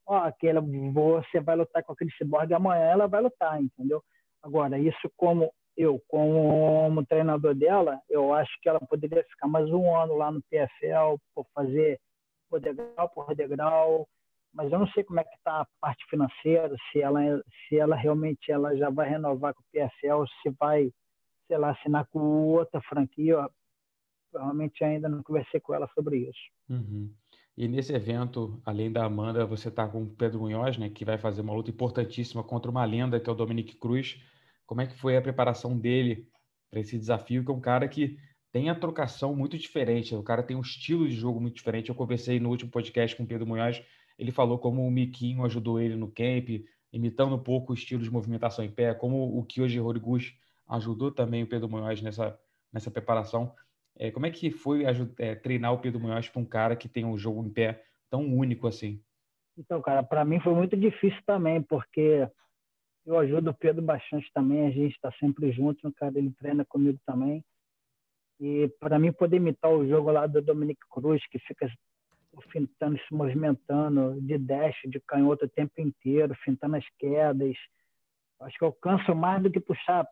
ó, aquela, você vai lutar com aquele cyborg, amanhã ela vai lutar, entendeu? Agora, isso como eu, como treinador dela, eu acho que ela poderia ficar mais um ano lá no PFL, por fazer por degrau por degrau, mas eu não sei como é que está a parte financeira, se ela, se ela realmente ela já vai renovar com o PFL, se vai, sei lá, assinar com outra franquia. Realmente ainda não conversei com ela sobre isso. Uhum. E nesse evento, além da Amanda, você está com o Pedro Munhoz, né, que vai fazer uma luta importantíssima contra uma lenda, que é o Dominique Cruz. Como é que foi a preparação dele para esse desafio, que é um cara que tem a trocação muito diferente. O cara tem um estilo de jogo muito diferente. Eu conversei no último podcast com o Pedro Munhoz. Ele falou como o Miquinho ajudou ele no camp, imitando um pouco o estilo de movimentação em pé, como o Kyoji Horiguchi ajudou também o Pedro Munhoz nessa, nessa preparação. É, como é que foi é, treinar o Pedro Munhoz para um cara que tem um jogo em pé tão único assim? Então, cara, para mim foi muito difícil também, porque eu ajudo o Pedro bastante também, a gente está sempre junto, cara, ele treina comigo também. E para mim poder imitar o jogo lá do Dominique Cruz, que fica fintando, se movimentando de dash, de canhoto o tempo inteiro, fintando as quedas. Acho que eu canso mais do que puxar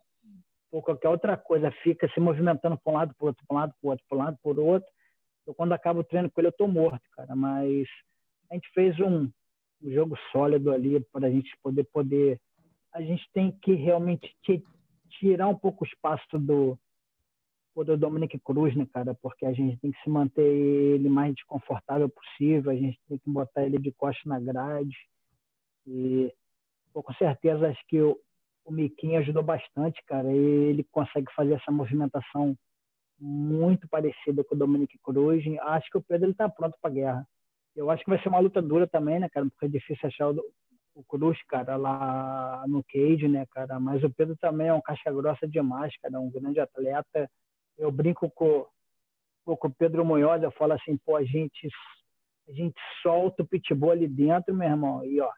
por qualquer outra coisa. Fica se movimentando para um lado, para o outro, para um lado, para o outro, para um lado, para o outro. Quando acabo o treino com ele, eu estou morto, cara. Mas a gente fez um, um jogo sólido ali para a gente poder poder. A gente tem que realmente tirar um pouco o espaço do do Dominic Cruz, né, cara? Porque a gente tem que se manter ele mais desconfortável possível, a gente tem que botar ele de costas na grade. E com certeza acho que o Miquinho ajudou bastante, cara. Ele consegue fazer essa movimentação muito parecida com o Dominic Cruz. Acho que o Pedro está pronto para a guerra. Eu acho que vai ser uma luta dura também, né, cara? Porque é difícil achar o, o Cruz, cara, lá no cage, né, cara? Mas o Pedro também é um caixa grossa demais, cara. Um grande atleta eu brinco com, com o Pedro Munhoz, eu falo assim, pô, a gente, a gente solta o pitbull ali dentro, meu irmão, e ó,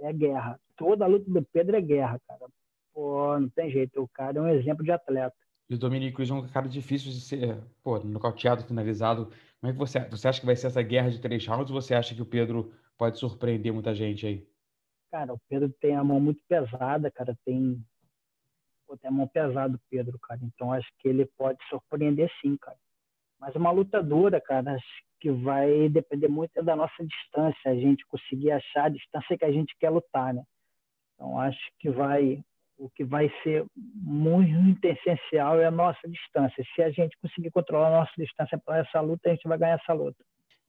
é guerra. Toda a luta do Pedro é guerra, cara. Pô, não tem jeito, o cara é um exemplo de atleta. E o Dominique Cruz é um cara difícil de ser, pô, nocauteado, finalizado. Como é que você, você acha que vai ser essa guerra de três rounds ou você acha que o Pedro pode surpreender muita gente aí? Cara, o Pedro tem a mão muito pesada, cara, tem pô, tem a mão pesada o Pedro, cara. Então acho que ele pode surpreender sim, cara. Mas uma luta dura, cara, acho que vai depender muito da nossa distância, a gente conseguir achar a distância que a gente quer lutar, né? Então acho que vai o que vai ser muito essencial é a nossa distância. Se a gente conseguir controlar a nossa distância para essa luta, a gente vai ganhar essa luta.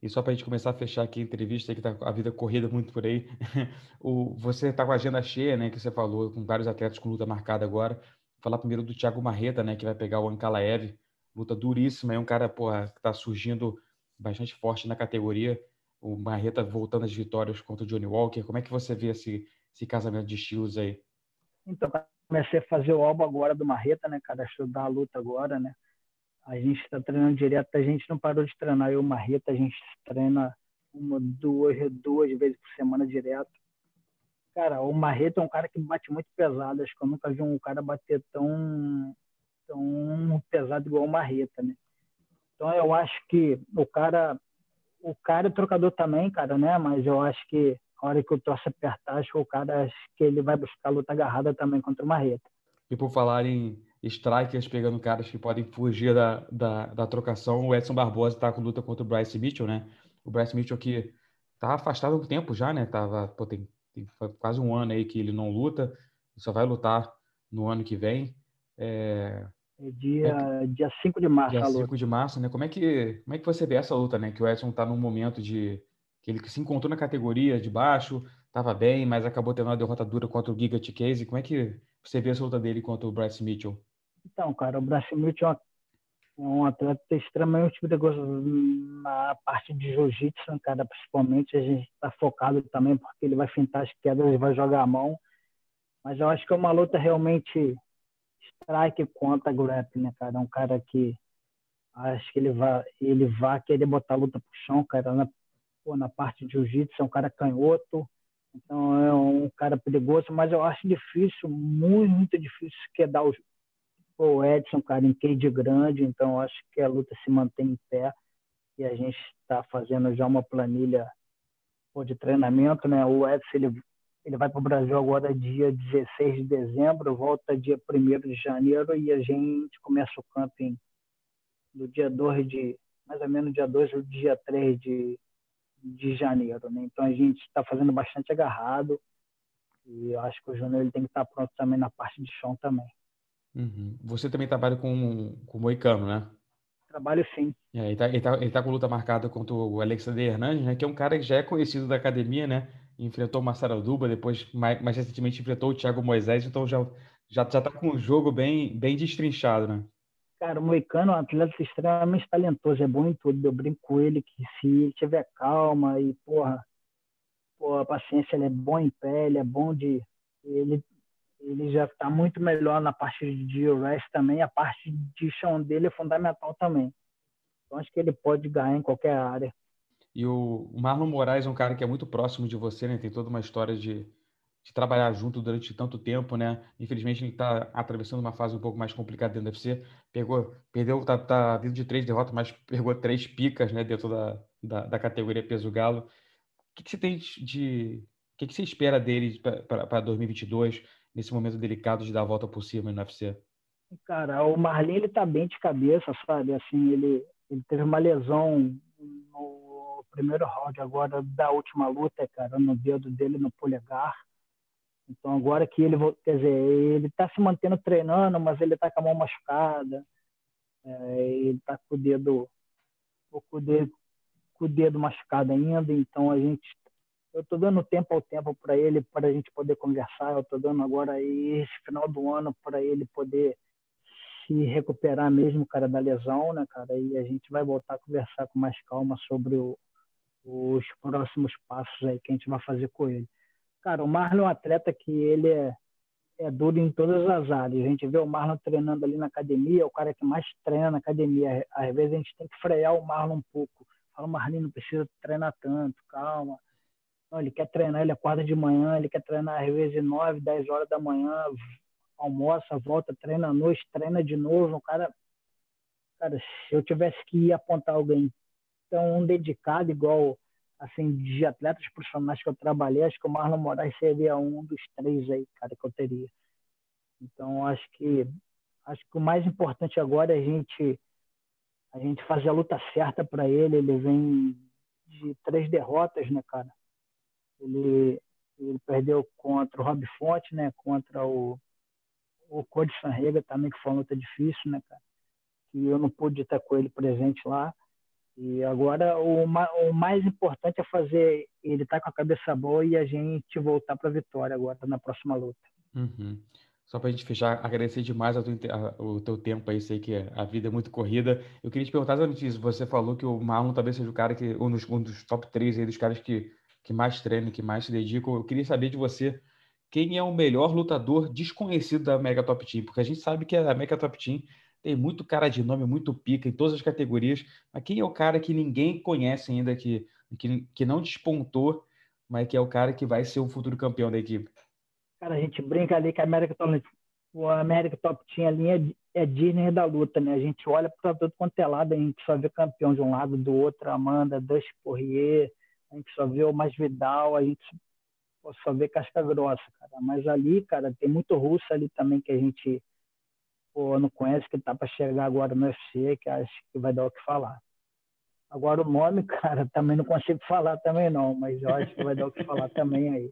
E só para a gente começar a fechar aqui a entrevista, que tá a vida corrida muito por aí, o, você está com a agenda cheia, né, que você falou, com vários atletas com luta marcada agora. Vou falar primeiro do Thiago Marreta, né, que vai pegar o Ankalaev, luta duríssima, é um cara porra, que está surgindo bastante forte na categoria. o Marreta voltando às vitórias contra o Johnny Walker. Como é que você vê esse, esse casamento de estilos aí? Então, comecei a fazer o álbum agora do Marreta, né, cara? Estudar a luta agora, né? A gente está treinando direto, a gente não parou de treinar. Eu e o Marreta, a gente treina uma, duas, duas vezes por semana direto. Cara, o Marreta é um cara que bate muito pesado. Acho que eu nunca vi um cara bater tão, tão pesado igual o Marreta, né? Então eu acho que o cara o cara é trocador também, cara, né? Mas eu acho que a hora que o troço apertar, acho que o cara acho que ele vai buscar luta agarrada também contra o Marreta. E por falar em strikers pegando caras que podem fugir da, da, da trocação, o Edson Barbosa está com luta contra o Bryce Mitchell, né? O Bryce Mitchell que tá afastado há um tempo já, né? Tava, pô, tem, tem quase um ano aí que ele não luta, só vai lutar no ano que vem. É, é dia, é dia 5 de março. Dia 5 de março, né? Como é, que, como é que você vê essa luta, né? Que o Edson tá num momento de. Que ele se encontrou na categoria de baixo, estava bem, mas acabou tendo uma derrota dura contra o Giga Case. Como é que você vê essa luta dele contra o Bryce Mitchell? Então, cara, o Bryce Mitchell é um atleta extremamente perigoso na parte de jiu-jitsu, né, cara, principalmente. A gente está focado também porque ele vai fintar as quedas, ele vai jogar a mão. Mas eu acho que é uma luta realmente strike contra grappling, né, cara? É um cara que acho que ele vai, ele vai querer botar a luta pro chão, cara, na, pô, na parte de jiu-jitsu, é um cara canhoto, então é um cara perigoso, mas eu acho difícil, muito, difícil quedar o, o Edson, cara, em cage grande, então acho que a luta se mantém em pé e a gente está fazendo já uma planilha pô, de treinamento, né? O Edson ele ele vai para o Brasil agora dia 16 de dezembro, volta dia 1 de janeiro e a gente começa o camping do dia 2 de, mais ou menos dia 2 ou dia 3 de, de janeiro. Né? Então a gente está fazendo bastante agarrado e eu acho que o Júnior ele tem que estar tá pronto também na parte de chão também. Uhum. Você também trabalha com, com o Moicano, né? Trabalho sim. É, ele, está ele, tá, ele tá com luta marcada contra o Alexander Hernandes, né? Que é um cara que já é conhecido da academia, né? enfrentou o Marcelo Duba, depois mais, mais, recentemente enfrentou o Thiago Moisés, então já já já tá com um jogo bem bem destrinchado, né? Cara, o Moicano é um atleta extremamente talentoso, é bom em tudo. Eu brinco com ele que se tiver calma e, porra, porra paciência, ele é bom em pé, ele é bom de. Ele, ele já está muito melhor na parte de rest também. A parte de chão dele é fundamental também. Então, acho que ele pode ganhar em qualquer área. E o, Marlon Moraes é um cara que é muito próximo de você, né? Tem toda uma história de, de trabalhar junto durante tanto tempo, né? Infelizmente ele está atravessando uma fase um pouco mais complicada dentro do UFC. Pegou, perdeu, tá, tá vindo de três derrotas, mas pegou três picas, né? Dentro da, da, da categoria peso galo. O que, que você tem de, o que, que você espera dele para 2022 nesse momento delicado de dar a volta por cima no UFC? Cara, o Marlin ele tá bem de cabeça, sabe? Assim, ele, ele teve uma lesão no primeiro round agora da última luta, cara, no dedo dele no polegar. Então agora que ele, quer dizer, ele está se mantendo treinando, mas ele está com a mão machucada, é, ele está com o dedo, com o dedo, com o dedo machucado ainda. Então a gente, eu estou dando tempo ao tempo para ele, para a gente poder conversar. Eu estou dando agora esse final do ano para ele poder se recuperar mesmo, cara, da lesão, né, cara? E a gente vai voltar a conversar com mais calma sobre o, os próximos passos aí que a gente vai fazer com ele. Cara, o Marlon é um atleta que ele é, é duro em todas as áreas. A gente vê o Marlon treinando ali na academia, é o cara que mais treina na academia. Às vezes a gente tem que frear o Marlon um pouco. Fala, Marlon, não precisa treinar tanto, calma. Não, ele quer treinar, ele acorda de manhã, ele quer treinar às vezes 9, 10 horas da manhã, almoça, volta, treina à noite, treina de novo. O cara, cara, se eu tivesse que apontar alguém tão dedicado igual assim de atletas profissionais que eu trabalhei, acho que o Marlon Moraes seria um dos três aí, cara, que eu teria. Então acho que acho que o mais importante agora é a gente a gente fazer a luta certa para ele. Ele vem de três derrotas, né, cara? Ele ele perdeu contra o Rob Fonte, né? Contra o o Cody Sanrega também que foi uma luta difícil, né, cara? Que eu não pude estar com ele presente lá. E agora o, o mais importante é fazer ele estar tá com a cabeça boa e a gente voltar para a vitória agora na próxima luta. Uhum. só para a gente fechar, agradecer demais a a, o teu tempo aí, sei que a vida é muito corrida. Eu queria te perguntar exatamente isso. Você falou que o Marlon talvez seja o cara que, um dos, um dos top 3 aí, dos caras que, que mais treinam, que mais se dedicam. Eu queria saber de você quem é o melhor lutador desconhecido da Mega Top Team, porque a gente sabe que a Mega Top Team tem muito cara de nome, muito pica em todas as categorias, mas quem é o cara que ninguém conhece ainda, que, que, que não despontou, mas que é o cara que vai ser o futuro campeão da equipe? Cara, a gente brinca ali que a América Top, o América Top Team ali é, é Disney da luta, né? A gente olha para todo quanto é lado, a gente só vê campeão de um lado, do outro, Amanda, Dusty Poirier, a gente só vê o Mais Vidal, a gente só vê casca grossa, cara. Mas ali, cara, tem muito russo ali também que a gente pô, não conhece, que tá para chegar agora no UFC, que acho que vai dar o que falar. Agora o nome, cara, também não consigo falar também não, mas eu acho que vai dar o que falar também aí.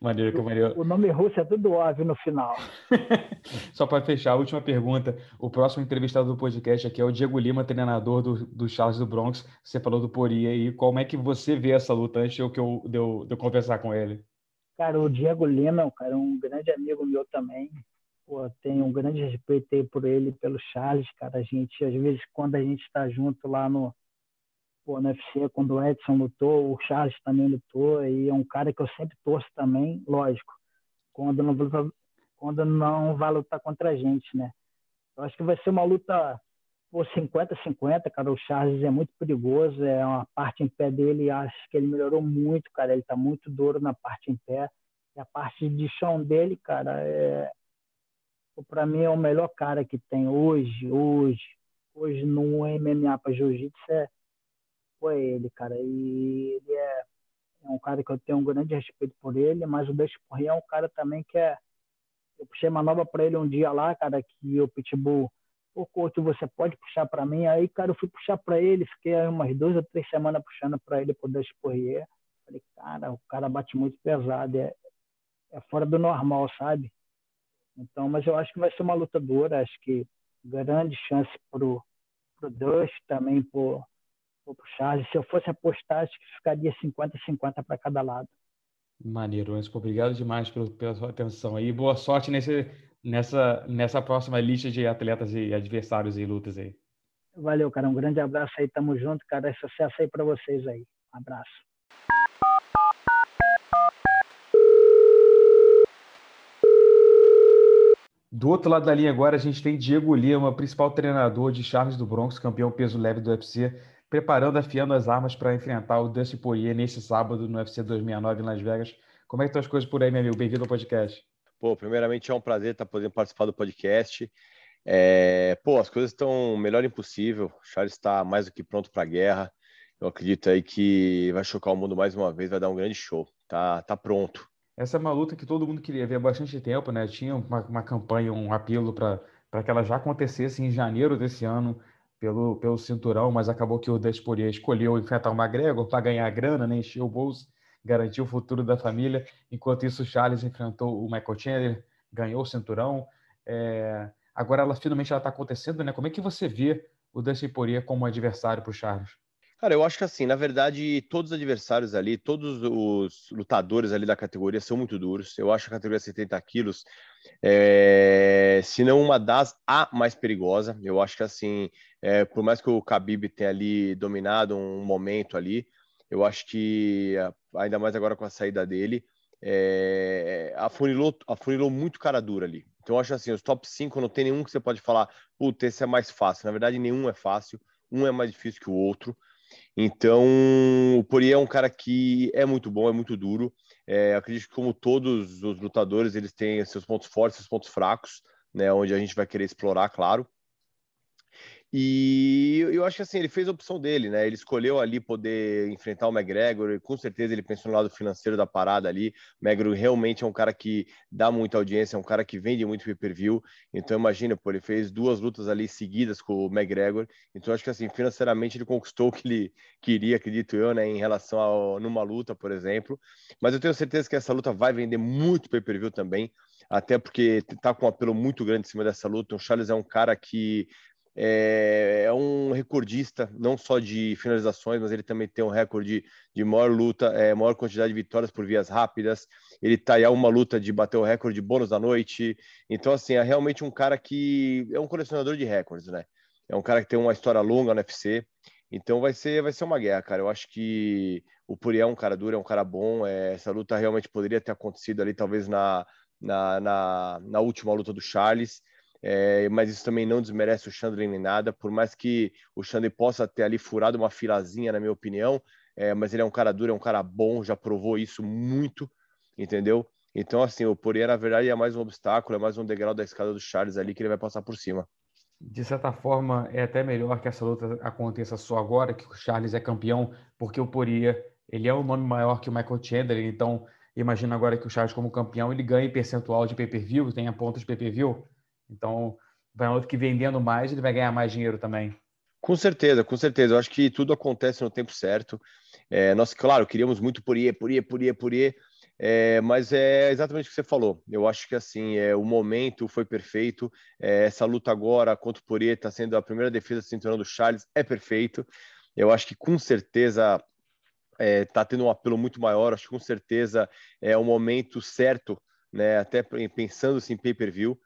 Maneiro, que maneiro. O nome russo é tudo óbvio no final. Só para fechar, a última pergunta. O próximo entrevistado do podcast aqui é o Diego Lima, treinador do, do Charles do Bronx. Você falou do Pori aí. Como é que você vê essa luta antes de eu, de eu, de eu conversar com ele? Cara, o Diego Lima, cara, é um grande amigo meu também. Pô, tenho um grande respeito por ele, pelo Charles, cara. A gente, às vezes, quando a gente está junto lá no, pô, no UFC, quando o Edson lutou, o Charles também lutou, e é um cara que eu sempre torço também, lógico, quando não, quando não vai lutar contra a gente, né? Eu acho que vai ser uma luta por 50-50, cara. O Charles é muito perigoso, é uma parte em pé dele, acho que ele melhorou muito, cara. Ele tá muito duro na parte em pé. E a parte de chão dele, cara, é para mim é o melhor cara que tem hoje, hoje, hoje no MMA para jiu-jitsu é foi ele, cara. E ele é, é, um cara que eu tenho um grande respeito por ele, mas o Dustin Poirier é um cara também que é. Eu puxei uma nova para ele um dia lá, cara, que o Pitbull, o coach, você pode puxar para mim? Aí, cara, eu fui puxar para ele, fiquei umas duas ou três semanas puxando para ele pro Dustin Poirier. Falei, cara, o cara bate muito pesado, é, é fora do normal, sabe? Então, mas eu acho que vai ser uma luta dura, acho que grande chance pro, pro Dust, também vou pro Charles. Se eu fosse apostar, acho que ficaria 50-50 para cada lado. Maneiro, Ansko. Obrigado demais pelo, pela sua atenção aí. Boa sorte nesse, nessa, nessa próxima lista de atletas e adversários e lutas aí. Valeu, cara. Um grande abraço aí. Tamo junto, cara. Sucesso aí para vocês aí. Um abraço. Do outro lado da linha agora, a gente tem Diego Lima, principal treinador de Charles do Bronx, campeão peso leve do UFC preparando, afiando as armas para enfrentar o Dusty Poirier nesse sábado no UFC 269 em Las Vegas. Como é que estão as coisas por aí, meu amigo? Bem-vindo ao podcast. Pô, primeiramente é um prazer estar podendo participar do podcast. É, pô, as coisas estão melhor impossível. Charles está mais do que pronto para a guerra. Eu acredito aí que vai chocar o mundo mais uma vez, vai dar um grande show. Tá, tá pronto. Essa é uma luta que todo mundo queria ver há bastante tempo, né? Tinha uma, uma campanha, um apelo para que ela já acontecesse em janeiro desse ano pelo, pelo cinturão, mas acabou que o Desporia escolheu enfrentar o McGregor para ganhar grana, né, encher o bolso, garantir o futuro da família. Enquanto isso, o Charles enfrentou o Michael Chandler, ganhou o cinturão. É... Agora, ela finalmente está acontecendo, né? Como é que você vê o Dustin Poirier como adversário para o Charles? Cara, eu acho que assim, na verdade, todos os adversários ali, todos os lutadores ali da categoria são muito duros. Eu acho a categoria 70 quilos, é, se não uma das a mais perigosa. Eu acho que assim, é, por mais que o Khabib tenha ali dominado um momento ali, eu acho que ainda mais agora com a saída dele, é, afunilou, afunilou muito cara dura ali. Então eu acho assim, os top 5 não tem nenhum que você pode falar, puta, esse é mais fácil. Na verdade, nenhum é fácil, um é mais difícil que o outro. Então, o Poirier é um cara que é muito bom, é muito duro. É, acredito que, como todos os lutadores, eles têm seus pontos fortes, seus pontos fracos, né, onde a gente vai querer explorar, claro. E eu acho que assim, ele fez a opção dele, né? Ele escolheu ali poder enfrentar o McGregor, e com certeza ele pensou no lado financeiro da parada ali. O McGregor realmente é um cara que dá muita audiência, é um cara que vende muito pay-per-view. Então imagina, pô, ele fez duas lutas ali seguidas com o McGregor. Então acho que assim, financeiramente ele conquistou o que ele queria, acredito eu, né, em relação a numa luta, por exemplo. Mas eu tenho certeza que essa luta vai vender muito pay-per-view também até porque tá com um apelo muito grande em cima dessa luta. O Charles é um cara que é, é, um recordista, não só de finalizações, mas ele também tem um recorde de maior luta, é, maior quantidade de vitórias por vias rápidas. ele tá aí a uma luta de bater o recorde de bônus da noite. Então, assim, é realmente um cara que é um colecionador de recordes, né? É um cara que tem uma história longa no UFC. Então vai ser, vai ser uma guerra, cara. Eu acho que o Poirier é um cara duro, é um cara bom. É, essa luta realmente poderia ter acontecido ali, talvez na, na, na, na última luta do Charles. É, mas isso também não desmerece o Chandler nem nada, por mais que o Chandler possa ter ali furado uma filazinha, na minha opinião, é, mas ele é um cara duro, é um cara bom, já provou isso muito, entendeu? Então, assim, o Poirier, na verdade, é mais um obstáculo, é mais um degrau da escada do Charles ali que ele vai passar por cima. De certa forma, é até melhor que essa luta aconteça só agora, que o Charles é campeão, porque o Poirier, ele é um nome maior que o Michael Chandler, então imagina agora que o Charles como campeão, ele ganha percentual de pay-per-view, tem a ponta de pay-per-view, então, vai outro que vendendo mais, ele vai ganhar mais dinheiro também. Com certeza, com certeza. Eu acho que tudo acontece no tempo certo. É, nós, claro, queríamos muito Poirier, Poirier, Poirier, Poirier, é, mas é exatamente o que você falou. Eu acho que assim, é, o momento foi perfeito. É, essa luta agora contra o Poirier está sendo a primeira defesa do cinturão do Charles, é perfeito. Eu acho que com certeza está é, tendo um apelo muito maior. Acho que com certeza é o momento certo, né? Até pensando assim, pay-per-view.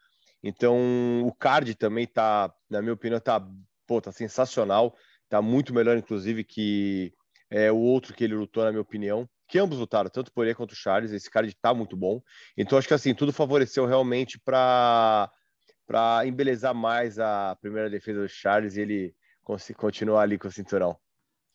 Então, o card também tá, na minha opinião, tá, pô, tá sensacional. Tá muito melhor, inclusive, que é, o outro que ele lutou, na minha opinião. Que ambos lutaram, tanto o Poirier quanto o Charles. Esse card tá muito bom. Então, acho que assim, tudo favoreceu realmente para para embelezar mais a primeira defesa do Charles e ele continuar ali com o cinturão.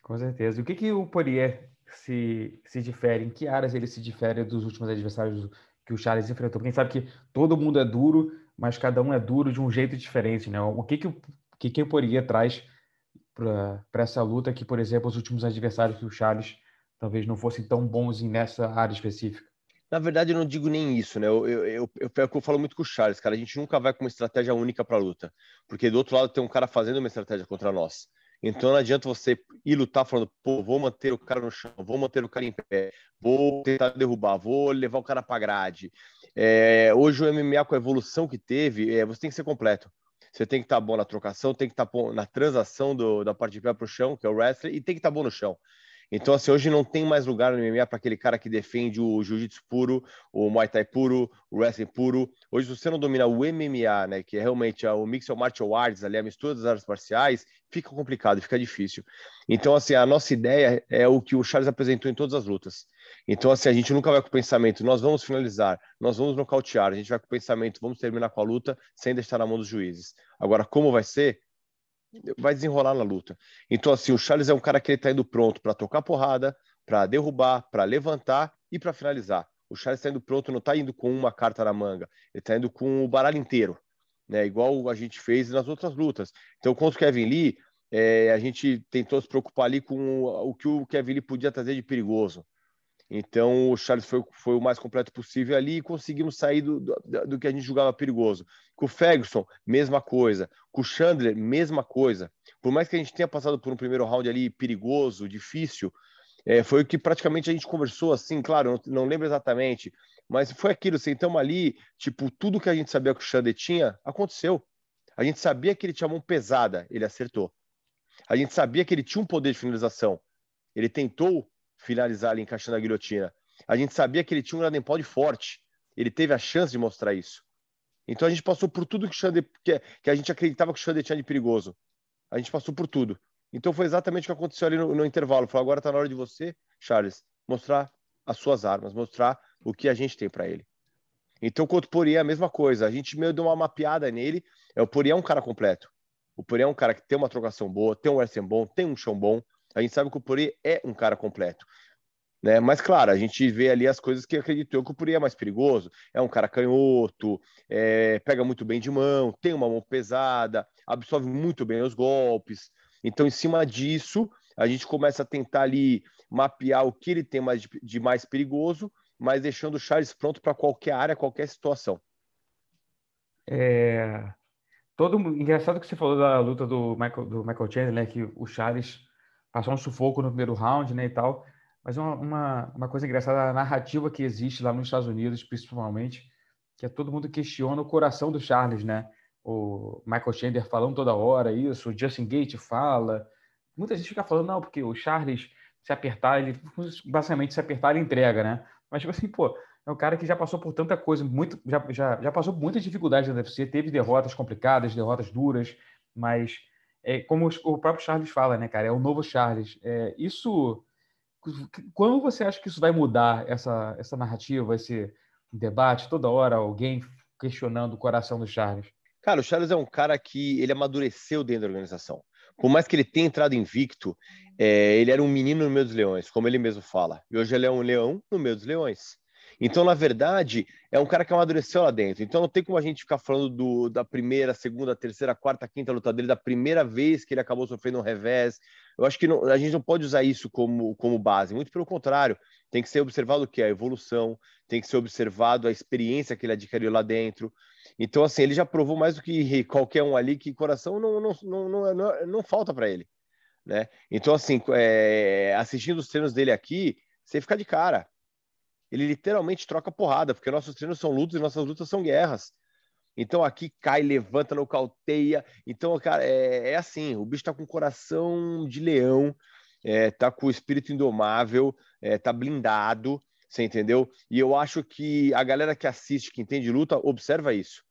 Com certeza. O que, que o Poirier se, se difere? Em que áreas ele se difere dos últimos adversários que o Charles enfrentou? Porque sabe que todo mundo é duro, mas cada um é duro de um jeito diferente, né? O que que o, que, que o Poirier traz para essa luta que, por exemplo, os últimos adversários do Charles talvez não fossem tão bons nessa área específica? Na verdade, eu não digo nem isso, né? Eu, eu, eu, eu, eu falo muito com o Charles, cara. A gente nunca vai com uma estratégia única para a luta, porque do outro lado tem um cara fazendo uma estratégia contra nós. Então não adianta você ir lutar falando, pô, vou manter o cara no chão, vou manter o cara em pé, vou tentar derrubar, vou levar o cara para grade. É, hoje o MMA, com a evolução que teve, é, você tem que ser completo. Você tem que estar tá bom na trocação, tem que estar tá bom na transação do, da parte de pé para o chão, que é o wrestling, e tem que estar tá bom no chão. Então, assim, hoje não tem mais lugar no MMA para aquele cara que defende o jiu-jitsu puro, o muay thai puro, o wrestling puro. Hoje, se você não domina o MMA, né, que é realmente o mixed martial arts, ali, a mistura das artes marciais, fica complicado, fica difícil. Então, assim, a nossa ideia é o que o Charles apresentou em todas as lutas. Então, assim, a gente nunca vai com o pensamento, nós vamos finalizar, nós vamos nocautear, a gente vai com o pensamento, vamos terminar com a luta sem deixar na mão dos juízes. Agora, como vai ser? Vai desenrolar na luta. Então, assim, o Charles é um cara que ele tá indo pronto para tocar porrada, para derrubar, para levantar e para finalizar. O Charles está indo pronto, não está indo com uma carta na manga, ele está indo com o baralho inteiro, né? Igual a gente fez nas outras lutas. Então, contra o Kevin Lee, é, a gente tentou se preocupar ali com o que o Kevin Lee podia trazer de perigoso. Então, o Charles foi, foi o mais completo possível ali e conseguimos sair do, do, do, que a gente julgava perigoso. Com o Ferguson, mesma coisa. Com o Chandler, mesma coisa. Por mais que a gente tenha passado por um primeiro round ali perigoso, difícil, é, foi o que praticamente a gente conversou assim, claro, não, não lembro exatamente, mas foi aquilo, sentamos ali, tipo, tudo que a gente sabia que o Chandler tinha, aconteceu. A gente sabia que ele tinha mão pesada, ele acertou. A gente sabia que ele tinha um poder de finalização. Ele tentou finalizar ali encaixando a guilhotina. A gente sabia que ele tinha um Gradenpod forte. Ele teve a chance de mostrar isso. Então a gente passou por tudo que, Xander, que, que a gente acreditava que o Xander tinha de perigoso. A gente passou por tudo. Então foi exatamente o que aconteceu ali no, no intervalo. Falou, agora está na hora de você, Charles, mostrar as suas armas, mostrar o que a gente tem para ele. Então, quanto o Poirier, a mesma coisa. A gente meio deu uma mapeada nele. É, o Poirier é um cara completo. O Poirier é um cara que tem uma trocação boa, tem um wrestling bom, tem um chão bom. A gente sabe que o Poirier é um cara completo. Né? Mas, claro, a gente vê ali as coisas que acreditou que o Poirier é mais perigoso. É um cara canhoto, é, pega muito bem de mão, tem uma mão pesada, absorve muito bem os golpes. Então, em cima disso, a gente começa a tentar ali mapear o que ele tem mais de, de mais perigoso, mas deixando o Charles pronto para qualquer área, qualquer situação. É... Todo engraçado que você falou da luta do Michael, do Michael Chandler, né? Que o Charles passou um sufoco no primeiro round, né, e tal. Mas uma, uma, uma coisa engraçada, a narrativa que existe lá nos Estados Unidos, principalmente, que é todo mundo questiona o coração do Charles, né? O Michael Chandler falando toda hora isso, o Justin Gate fala. Muita gente fica falando, não, porque o Charles se apertar, ele basicamente se apertar, ele entrega, né? Mas, tipo assim, pô, é um cara que já passou por tanta coisa, muito, já, já, já passou por muitas dificuldades na UFC, teve derrotas complicadas, derrotas duras, mas é, como o próprio Charles fala, né, cara, é o novo Charles. É, isso, quando você acha que isso vai mudar essa, essa narrativa, esse debate, toda hora alguém questionando o coração do Charles? Cara, o Charles é um cara que ele amadureceu dentro da organização. Por mais que ele tenha entrado invicto, é, ele era um menino no meio dos leões, como ele mesmo fala. E hoje ele é um leão no meio dos leões. Então, na verdade, é um cara que amadureceu lá dentro. Então, não tem como a gente ficar falando do, da primeira, segunda, terceira, quarta, quinta luta dele, da primeira vez que ele acabou sofrendo um revés. Eu acho que não, a gente não pode usar isso como, como base. Muito pelo contrário, tem que ser observado o que? A evolução, tem que ser observado a experiência que ele adquiriu lá dentro. Então, assim, ele já provou mais do que qualquer um ali que coração não, não, não, não, não, não falta para ele. Né? Então, assim, é, assistindo os treinos dele aqui, você fica de cara ele literalmente troca porrada, porque nossos treinos são lutas e nossas lutas são guerras. Então aqui cai, levanta, nocauteia. Então, cara, é, é assim: o bicho tá com coração de leão, é, tá com o espírito indomável, é, tá blindado, você entendeu? E eu acho que a galera que assiste, que entende luta, observa isso.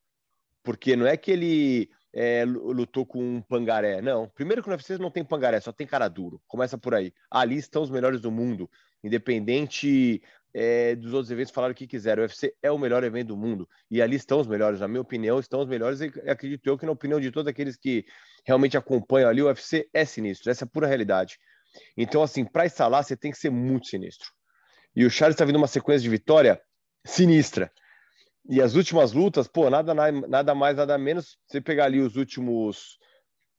Porque não é que ele é, lutou com um pangaré. Não. Primeiro que no UFC não tem pangaré, só tem cara duro. Começa por aí. Ali estão os melhores do mundo. Independente é, dos outros eventos falaram o que quiseram. O UFC é o melhor evento do mundo. E ali estão os melhores, na minha opinião, estão os melhores. E acredito eu que, na opinião de todos aqueles que realmente acompanham ali, o UFC é sinistro. Essa é a pura realidade. Então, assim, para lá, você tem que ser muito sinistro. E o Charles está vindo uma sequência de vitória sinistra. E as últimas lutas, pô, nada, nada mais, nada menos. Você pegar ali os últimos,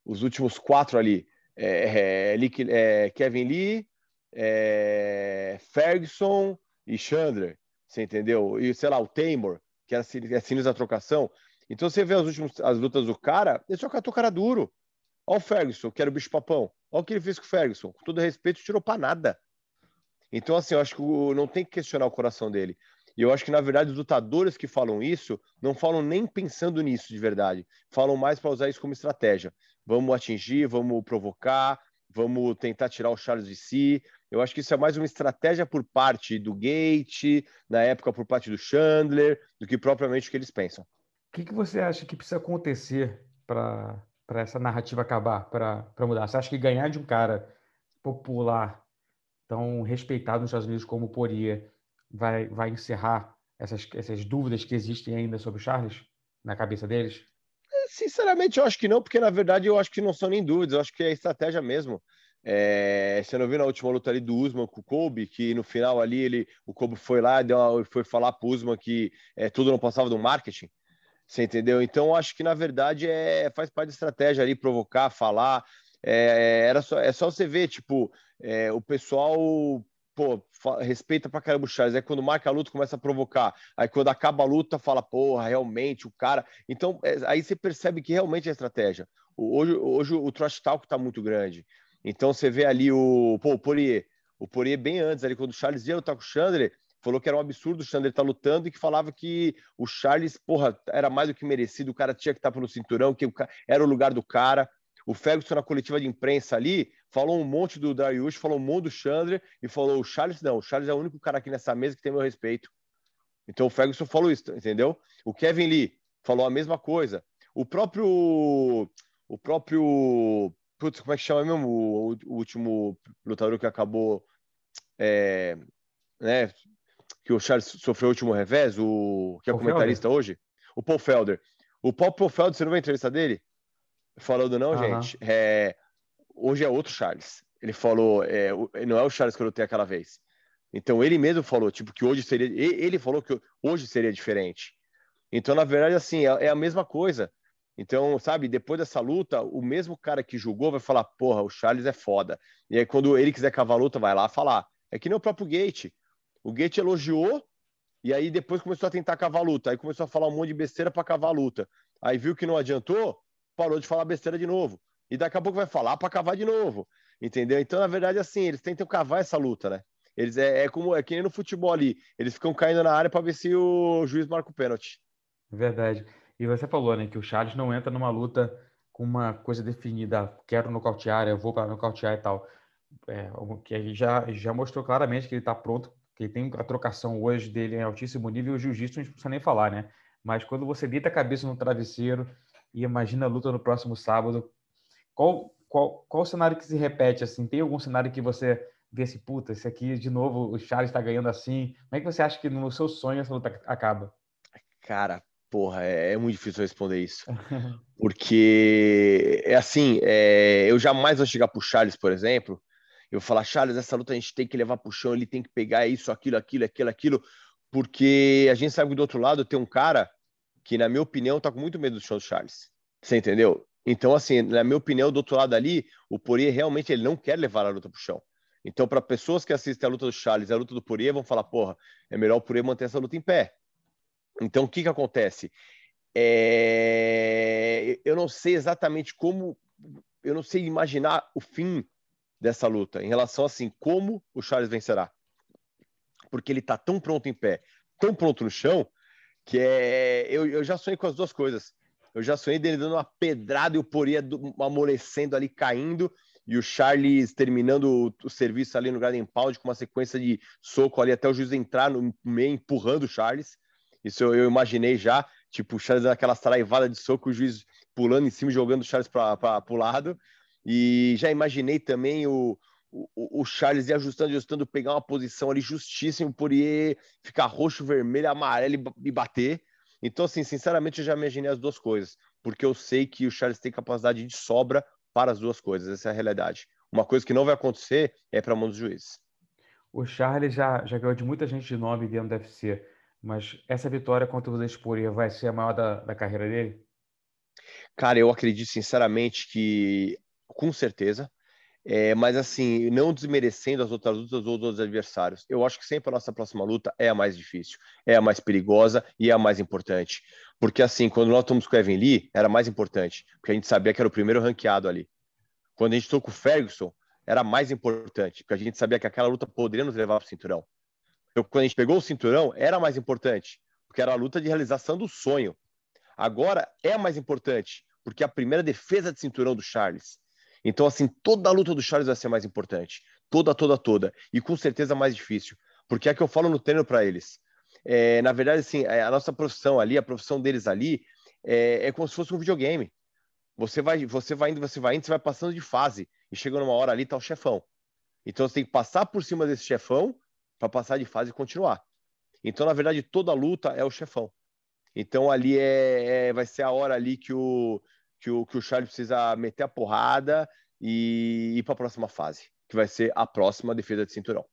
os últimos quatro ali, é, é, é Kevin Lee, é, Ferguson, e Chandler, você entendeu? E sei lá, o Taymor, que é sinistro da trocação. Então você vê as últimas as lutas do cara, ele só catou cara duro. Olha o Ferguson, que era o bicho papão. Olha o que ele fez com o Ferguson. Com todo respeito, tirou para nada. Então, assim, eu acho que não tem que questionar o coração dele. E eu acho que, na verdade, os lutadores que falam isso não falam nem pensando nisso de verdade. Falam mais para usar isso como estratégia. Vamos atingir, vamos provocar, vamos tentar tirar o Charles de si, eu acho que isso é mais uma estratégia por parte do Gate, na época por parte do Chandler, do que propriamente o que eles pensam. O que, que você acha que precisa acontecer para essa narrativa acabar, para mudar? Você acha que ganhar de um cara popular, tão respeitado nos Estados Unidos como o Poria, vai, vai encerrar essas, essas dúvidas que existem ainda sobre o Charles na cabeça deles? Sinceramente, eu acho que não, porque na verdade eu acho que não são nem dúvidas, eu acho que é estratégia mesmo. É, você não viu na última luta ali do Usman com o Kobe, que no final ali ele, o Kobe foi lá e foi falar para o Usman que é, tudo não passava do marketing. Você entendeu? Então acho que na verdade é, faz parte da estratégia ali, provocar, falar. É, era só, é só você ver, tipo, é, o pessoal pô, respeita pra caramba o Charles. Aí quando marca a luta, começa a provocar. Aí quando acaba a luta, fala, porra, realmente, o cara. Então, é, aí você percebe que realmente é estratégia. Hoje, hoje o trash talk tá muito grande. Então você vê ali o, pô, o Poirier. O Poirier bem antes, ali, quando o Charles ia lutar com o Chandler, falou que era um absurdo o Chandler estar tá lutando e que falava que o Charles, porra, era mais do que merecido, o cara tinha que estar tá pelo cinturão, que era o lugar do cara. O Ferguson na coletiva de imprensa ali falou um monte do Darius, falou um monte do Chandler e falou o Charles não, o Charles é o único cara aqui nessa mesa que tem meu respeito. Então o Ferguson falou isso, entendeu? O Kevin Lee falou a mesma coisa. O próprio o próprio Putz, como é que chama mesmo o, o último lutador que acabou. É, né, que o Charles sofreu o último revés, o que é Paul comentarista Felder. hoje? O Paul Felder. O Paul, Paul Felder, você não vai entrevista dele? Falando, não, gente. É, hoje é outro Charles. Ele falou, é, não é o Charles que eu lutei aquela vez. Então ele mesmo falou, tipo, que hoje seria. Ele falou que hoje seria diferente. Então, na verdade, assim, é, é a mesma coisa. Então, sabe, depois dessa luta, o mesmo cara que julgou vai falar: porra, o Charles é foda. E aí, quando ele quiser cavar a luta, vai lá falar. É que nem o próprio Gate. O Gate elogiou, e aí depois começou a tentar cavar a luta. Aí começou a falar um monte de besteira para cavar a luta. Aí viu que não adiantou, parou de falar besteira de novo. E daqui a pouco vai falar para cavar de novo. Entendeu? Então, na verdade, assim, eles tentam cavar essa luta, né? Eles é, é como é que nem no futebol ali. Eles ficam caindo na área para ver se o juiz marca o pênalti. Verdade. E você falou, né, que o Charles não entra numa luta com uma coisa definida, quero nocautear, eu vou para nocautear e tal. É, que ele já, já mostrou claramente que ele está pronto que tem a trocação hoje dele em altíssimo nível, o jiu-jitsu não precisa nem falar, né? Mas quando você deita a cabeça no travesseiro e imagina a luta no próximo sábado, qual, qual, qual o cenário que se repete assim? Tem algum cenário que você vê assim, puta, esse aqui de novo o Charles está ganhando assim? Como é que você acha que no seu sonho essa luta acaba? Cara, porra, é, é muito difícil responder isso. Porque é assim, é, eu jamais vou chegar pro Charles, por exemplo, eu vou falar, Charles, essa luta a gente tem que levar pro chão, ele tem que pegar isso, aquilo, aquilo, aquilo, aquilo, porque a gente sabe que do outro lado tem um cara que, na minha opinião, tá com muito medo do do Charles. Você entendeu? Então, assim, na minha opinião, do outro lado ali, o Poirier realmente ele não quer levar a luta pro chão. Então, para pessoas que assistem a luta do Charles e a luta do Poirier, vão falar, porra, é melhor o Poirier manter essa luta em pé. Então, o que que acontece? É... Eu não sei exatamente como, eu não sei imaginar o fim dessa luta em relação assim como o Charles vencerá, porque ele está tão pronto em pé, tão pronto no chão que é eu, eu já sonhei com as duas coisas. Eu já sonhei dele dando uma pedrada e o Poria amolecendo ali, caindo, e o Charles terminando o, o serviço ali no Garden Pound com uma sequência de soco ali até o juiz entrar no meio, empurrando o Charles. Isso eu, eu imaginei já, tipo, o Charles dando aquela saraivada de soco, o juiz pulando em cima, jogando o Charles para o lado. E já imaginei também o, o, o Charles ir ajustando, ajustando, pegar uma posição ali justíssima, por ir ficar roxo, vermelho, amarelo e bater. Então, assim, sinceramente, eu já imaginei as duas coisas, porque eu sei que o Charles tem capacidade de sobra para as duas coisas, essa é a realidade. Uma coisa que não vai acontecer é para a mão dos juízes. O Charles já, já ganhou de muita gente de nome dentro do UFC, mas essa vitória contra o Desporia vai ser a maior da, da carreira dele? Cara, eu acredito sinceramente que com certeza. É, mas assim, não desmerecendo as outras lutas ou os outros adversários. Eu acho que sempre a nossa próxima luta é a mais difícil, é a mais perigosa e é a mais importante. Porque assim, quando nós estamos com o Evan Lee, era mais importante, porque a gente sabia que era o primeiro ranqueado ali. Quando a gente estou com o Ferguson, era mais importante, porque a gente sabia que aquela luta poderia nos levar para o cinturão. Quando a gente pegou o cinturão, era mais importante, porque era a luta de realização do sonho. Agora é mais importante, porque a primeira defesa de cinturão do Charles. Então, assim, toda a luta do Charles vai ser mais importante. Toda, toda, toda. E com certeza mais difícil. Porque é que eu falo no treino para eles. É, na verdade, assim, é, a nossa profissão ali, a profissão deles ali, é, é, como se fosse um videogame. Você vai, você vai indo, você vai indo, você vai passando de fase. E chega numa hora ali, tá o chefão. Então você tem que passar por cima desse chefão para passar de fase e continuar. Então, na verdade, toda luta é o chefão. Então ali é, é vai ser a hora ali que o que o, que o Charles precisa meter a porrada e ir para a próxima fase, que vai ser a próxima defesa de cinturão.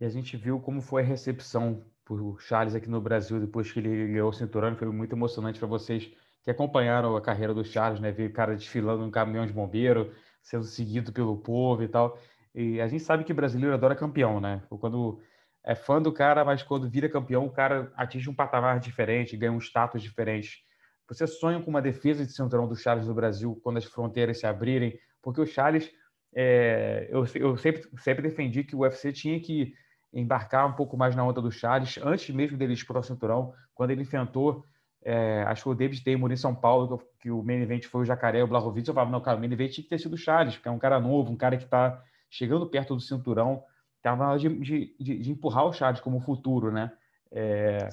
E a gente viu como foi a recepção por Charles aqui no Brasil depois que ele ganhou o cinturão. Foi muito emocionante para vocês que acompanharam a carreira do Charles, né? Ver o cara desfilando no caminhão de bombeiro, sendo seguido pelo povo e tal. E a gente sabe que brasileiro adora campeão, né? Quando é fã do cara, mas quando vira campeão, o cara atinge um patamar diferente, ganha um status diferente. Você sonha com uma defesa de cinturão do Charles no Brasil quando as fronteiras se abrirem? Porque o Charles, é, eu, eu sempre, sempre defendi que o UFC tinha que embarcar um pouco mais na onda do Charles, antes mesmo dele expor o cinturão, quando ele enfrentou, é, acho que o David Taylor em São Paulo, que, que o main event foi o Jacaré, o Blahovic, eu falava, não, cara, o main event tinha que ter sido o Charles, porque é um cara novo, um cara que está chegando perto do cinturão, estava de, de, de, empurrar o Charles como futuro, né? É...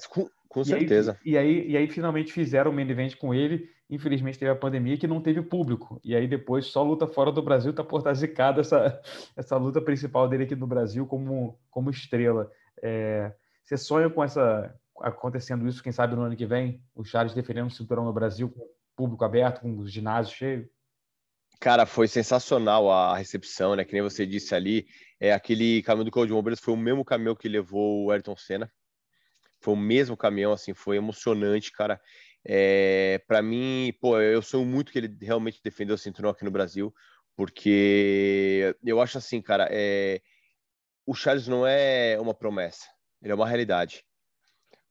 Com, com certeza. Aí, e, aí, e aí finalmente fizeram o main event com ele. Infelizmente teve a pandemia que não teve público. E aí depois só luta fora do Brasil tá por estar zicada essa, essa luta principal dele aqui no Brasil como, como estrela. É, você sonha com essa acontecendo isso, quem sabe no ano que vem, o Charles defendendo o cinturão no Brasil com público aberto, com os ginásios cheios? Cara, foi sensacional a recepção, né? Que nem você disse ali. É aquele caminhão do Cold Bombers foi o mesmo caminhão que levou o Ayrton Senna foi o mesmo caminhão, assim, foi emocionante, cara. É, para mim, pô, eu sou muito que ele realmente defendeu o cinturão aqui no Brasil, porque eu acho assim, cara, é, o Charles não é uma promessa, ele é uma realidade.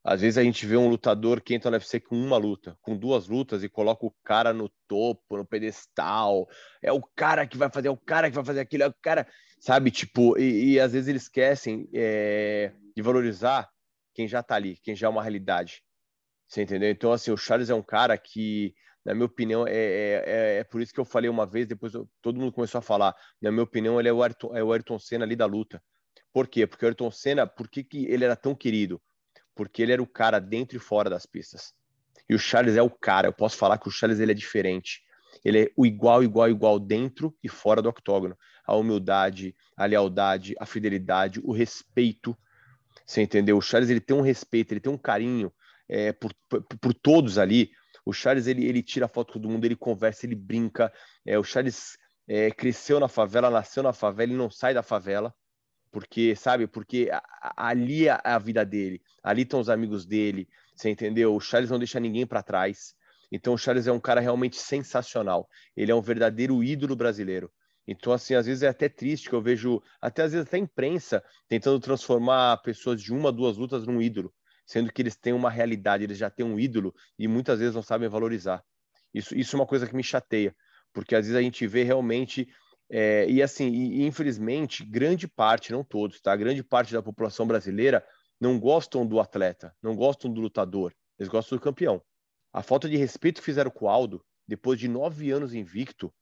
Às vezes a gente vê um lutador que entra no UFC com uma luta, com duas lutas e coloca o cara no topo, no pedestal. É o cara que vai fazer, é o cara que vai fazer aquilo, é o cara, sabe? Tipo, e, e às vezes eles esquecem é, de valorizar quem já tá ali, quem já é uma realidade. Você entendeu? Então, assim, o Charles é um cara que, na minha opinião, é, é, é, é por isso que eu falei uma vez, depois eu, todo mundo começou a falar. Na minha opinião, ele é o, Ayrton, é o Ayrton Senna ali da luta. Por quê? Porque o Ayrton Senna, por que, que ele era tão querido? Porque ele era o cara dentro e fora das pistas. E o Charles é o cara. Eu posso falar que o Charles ele é diferente. Ele é o igual, igual, igual dentro e fora do octógono. A humildade, a lealdade, a fidelidade, o respeito. Você entendeu? O Charles ele tem um respeito, ele tem um carinho é, por, por, por, todos ali. O Charles ele, ele tira foto com todo mundo, ele conversa, ele brinca. É, o Charles é, cresceu na favela, nasceu na favela e não sai da favela. Porque, sabe, porque ali é a vida dele, ali estão os amigos dele, você entendeu? O Charles não deixa ninguém para trás. Então o Charles é um cara realmente sensacional. Ele é um verdadeiro ídolo brasileiro. Então, assim, às vezes é até triste que eu vejo, até às vezes até imprensa, tentando transformar pessoas de uma, duas lutas num ídolo, sendo que eles têm uma realidade, eles já têm um ídolo e muitas vezes não sabem valorizar. Isso, isso é uma coisa que me chateia, porque às vezes a gente vê realmente, é, e assim, e, infelizmente, grande parte, não todos, tá? Grande parte da população brasileira não gostam do atleta, não gostam do lutador, eles gostam do campeão. A falta de respeito que fizeram com o Aldo, depois de nove anos invicto,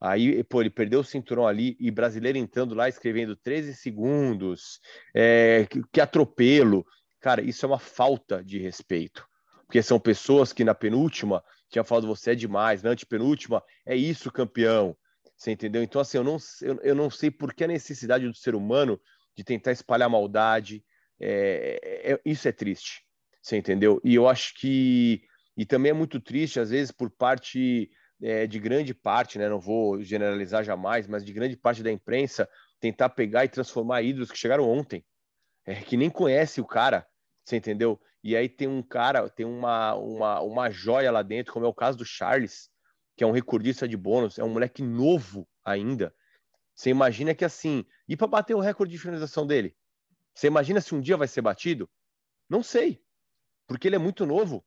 aí, pô, ele perdeu o cinturão ali e brasileiro entrando lá escrevendo 13 segundos, é, que, que atropelo. Cara, isso é uma falta de respeito. Porque são pessoas que na penúltima tinha falado você é demais, na antepenúltima é isso, campeão. Você entendeu? Então, assim, eu não, eu, eu não sei por que a necessidade do ser humano de tentar espalhar maldade. É, é, isso é triste. Você entendeu? E eu acho que e também é muito triste, às vezes, por parte é, de grande parte, né? Não vou generalizar jamais, mas de grande parte da imprensa tentar pegar e transformar ídolos que chegaram ontem, é, que nem conhece o cara, você entendeu? E aí tem um cara, tem uma, uma, uma joia lá dentro, como é o caso do Charles, que é um recordista de bônus, é um moleque novo ainda. Você imagina que assim, e para bater o recorde de finalização dele? Você imagina se um dia vai ser batido? Não sei, porque ele é muito novo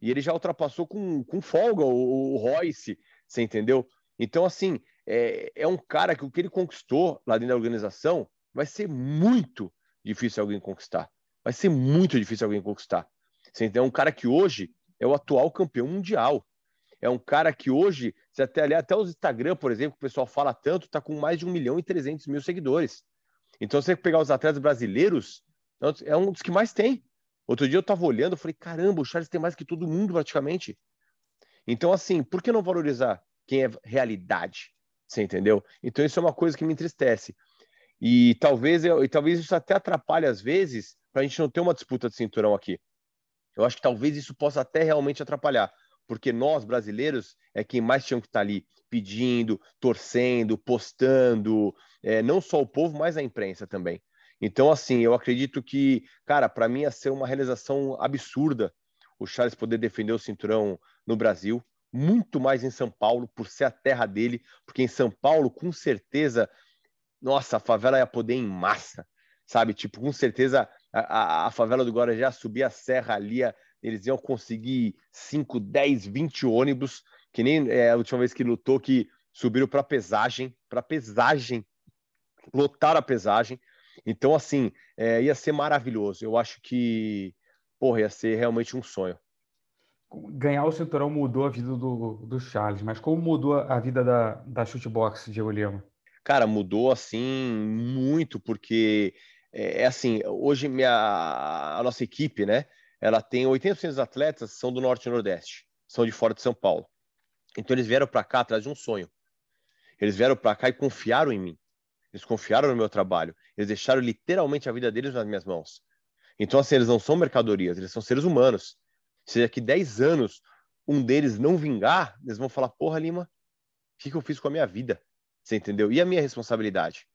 e ele já ultrapassou com, com folga o, o Royce, você entendeu? Então, assim, é, é um cara que o que ele conquistou lá dentro da organização vai ser muito difícil alguém conquistar. Vai ser muito difícil alguém conquistar. Você entendeu? É um cara que hoje é o atual campeão mundial. É um cara que hoje, se até ali, até os Instagram, por exemplo, que o pessoal fala tanto, tá com mais de 1 milhão e 300 mil seguidores. Então, se você pegar os atletas brasileiros, é um dos que mais tem. Outro dia eu estava olhando, eu falei, caramba, o Charles tem mais que todo mundo praticamente. Então, assim, por que não valorizar quem é realidade? Você entendeu? Então, isso é uma coisa que me entristece. E talvez, eu, e talvez isso até atrapalhe, às vezes, para a gente não ter uma disputa de cinturão aqui. Eu acho que talvez isso possa até realmente atrapalhar, porque nós, brasileiros, é quem mais tinham que estar tá ali pedindo, torcendo, postando, é, não só o povo, mas a imprensa também. Então, assim, eu acredito que, cara, para mim ia ser uma realização absurda o Charles poder defender o cinturão no Brasil, muito mais em São Paulo, por ser a terra dele, porque em São Paulo, com certeza, nossa, a favela ia poder em massa, sabe? Tipo, com certeza a, a, a favela do Guarajá subir a serra ali, eles iam conseguir 5, 10, 20 ônibus, que nem é, a última vez que lutou, que subiram para pesagem, para pesagem, lotaram a pesagem. Então, assim, é, ia ser maravilhoso. Eu acho que, porra, ia ser realmente um sonho. Ganhar o cinturão mudou a vida do, do Charles, mas como mudou a vida da, da chutebox, Diego Lima? Cara, mudou, assim, muito, porque é, é assim, hoje minha, a nossa equipe, né, ela tem 80% dos atletas são do Norte e Nordeste, são de fora de São Paulo. Então eles vieram para cá atrás de um sonho. Eles vieram para cá e confiaram em mim. Eles confiaram no meu trabalho. Eles deixaram literalmente a vida deles nas minhas mãos. Então, assim, eles não são mercadorias, eles são seres humanos. Se daqui 10 anos um deles não vingar, eles vão falar: porra, Lima, o que, que eu fiz com a minha vida? Você entendeu? E a minha responsabilidade?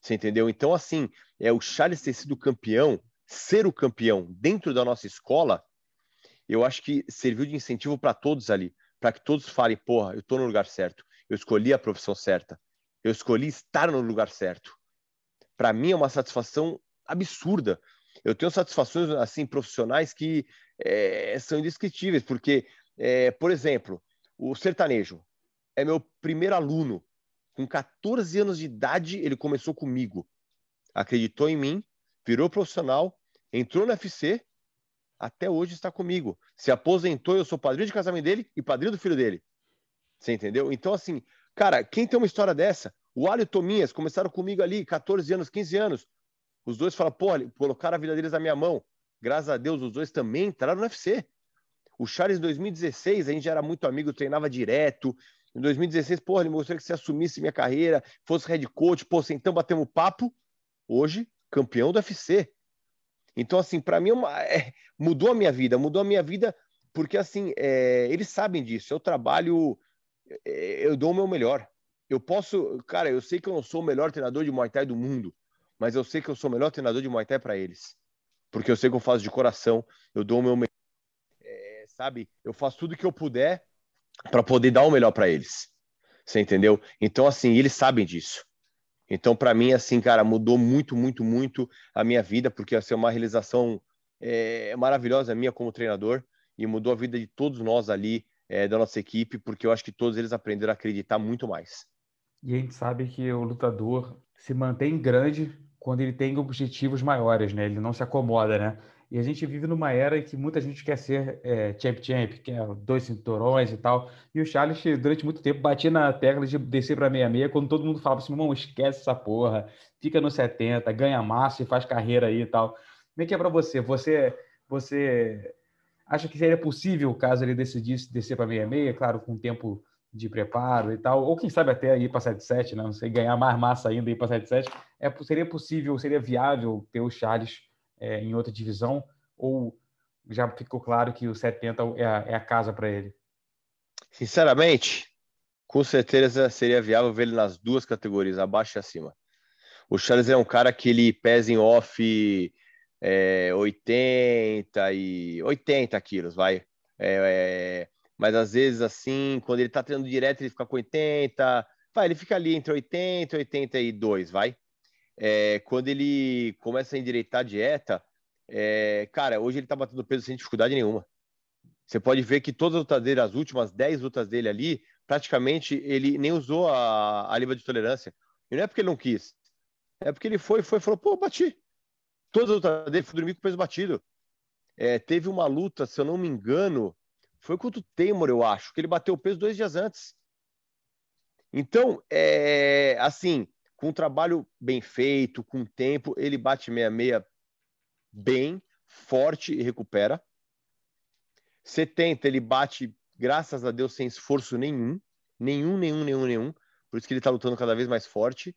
Você entendeu? Então, assim, é o Charles ter sido campeão, ser o campeão dentro da nossa escola, eu acho que serviu de incentivo para todos ali, para que todos falem: porra, eu estou no lugar certo, eu escolhi a profissão certa, eu escolhi estar no lugar certo. Para mim é uma satisfação absurda. Eu tenho satisfações assim profissionais que é, são indescritíveis, porque, é, por exemplo, o sertanejo é meu primeiro aluno. Com 14 anos de idade, ele começou comigo. Acreditou em mim, virou profissional, entrou no UFC, até hoje está comigo. Se aposentou, eu sou padrinho de casamento dele e padrinho do filho dele. Você entendeu? Então, assim, Cara, quem tem uma história dessa? O Alho e o Tominhas começaram comigo ali, 14 anos, 15 anos. Os dois falaram, pô, colocaram a vida deles na minha mão. Graças a Deus, os dois também entraram no UFC. O Charles, em 2016, a gente já era muito amigo, treinava direto. Em 2016, porra, ele mostrou que você assumisse minha carreira, fosse head coach, pô, então batemos papo. Hoje, campeão do UFC. Então, assim, para mim, é uma, é, mudou a minha vida, mudou a minha vida porque, assim, é, eles sabem disso. Eu trabalho, é, eu dou o meu melhor. Eu posso, cara, eu sei que eu não sou o melhor treinador de Muay Thai do mundo, mas eu sei que eu sou o melhor treinador de Muay Thai para eles. Porque eu sei que eu faço de coração, eu dou o meu melhor. É, sabe? Eu faço tudo que eu puder para poder dar o melhor para eles. Você entendeu? Então, assim, eles sabem disso. Então, para mim, assim, cara, mudou muito, muito, muito a minha vida, porque ia ser uma realização é, maravilhosa minha como treinador e mudou a vida de todos nós ali é, da nossa equipe, porque eu acho que todos eles aprenderam a acreditar muito mais. E a gente sabe que o lutador se mantém grande quando ele tem objetivos maiores, né? Ele não se acomoda, né? E a gente vive numa era em que muita gente quer ser é, champ champ, quer dois cinturões e tal. E o Charles, durante muito tempo, batia na tecla de descer para 66, quando todo mundo falava assim, irmão, esquece essa porra, fica no 70, ganha massa e faz carreira aí e tal. Como é que é para você? Você você acha que seria possível, caso ele decidisse descer para 66, claro, com tempo de preparo e tal, ou quem sabe até ir para 77, né? não sei, ganhar mais massa ainda e ir para 77, é, seria possível, seria viável ter o Charles é, em outra divisão? Ou já ficou claro que o 70 é a, é a casa para ele? Sinceramente, com certeza seria viável ele nas duas categorias, abaixo e acima. O Charles é um cara que ele pesa em off é, 80 e 80 quilos, vai. É, é, mas às vezes assim, quando ele tá treinando direto, ele fica com 80, vai, ele fica ali entre 80 e 82, vai. É, quando ele começa a endireitar a dieta, é, cara, hoje ele tá batendo peso sem dificuldade nenhuma. Você pode ver que todas as lutas dele, as últimas 10 lutas dele ali, praticamente ele nem usou a, a de tolerância. E não é porque ele não quis, é porque ele foi, foi, falou, pô, bati. Todas as lutas dele foi dormir com peso batido. É, teve uma luta, se eu não me engano, foi contra o Teimor, eu acho, que ele bateu o peso dois dias antes. Então, é, assim, com um trabalho bem feito, com tempo, ele bate 66 bem, forte e recupera. 70 ele bate, graças a Deus, sem esforço nenhum. Nenhum, nenhum, nenhum, nenhum. Por isso que ele está lutando cada vez mais forte.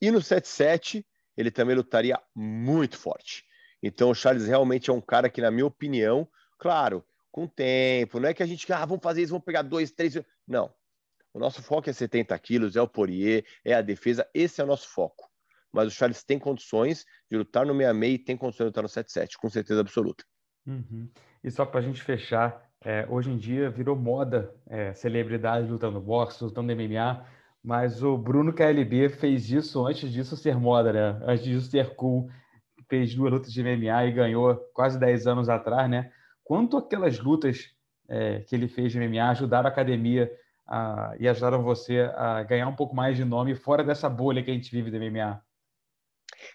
E no 77, ele também lutaria muito forte. Então, o Charles realmente é um cara que, na minha opinião, claro, com tempo, não é que a gente, ah, vamos fazer isso, vamos pegar dois, três. Não. O nosso foco é 70 quilos, é o Poirier, é a defesa, esse é o nosso foco. Mas o Charles tem condições de lutar no 66 e tem condições de lutar no 77, com certeza absoluta. Uhum. E só para a gente fechar, é, hoje em dia virou moda é, celebridade lutando boxe, lutando MMA, mas o Bruno KLB fez isso antes disso ser moda, né? Antes disso ser cool. Fez duas lutas de MMA e ganhou quase 10 anos atrás, né? Quanto aquelas lutas é, que ele fez de MMA ajudaram a academia a, e ajudaram você a ganhar um pouco mais de nome fora dessa bolha que a gente vive do MMA?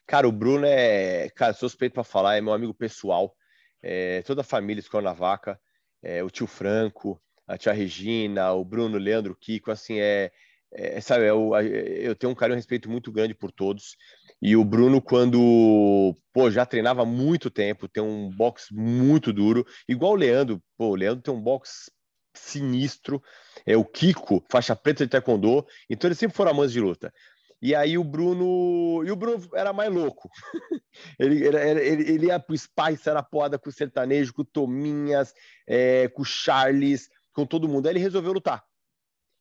Cara, o Bruno é, cara, suspeito para falar, é meu amigo pessoal. É, toda a família escolhe na vaca, é, o tio Franco, a tia Regina, o Bruno, Leandro, Kiko, assim, é, é sabe, eu, eu tenho um carinho e um respeito muito grande por todos. E o Bruno, quando pô, já treinava há muito tempo, tem um box muito duro, igual o Leandro, pô, o Leandro tem um box sinistro, é o Kiko, faixa preta de taekwondo, então eles sempre foram amantes de luta. E aí o Bruno. E o Bruno era mais louco. ele, ele, ele, ele ia pro Spice, era poda com o sertanejo, com o Tominhas, é, com o Charles, com todo mundo. Aí ele resolveu lutar.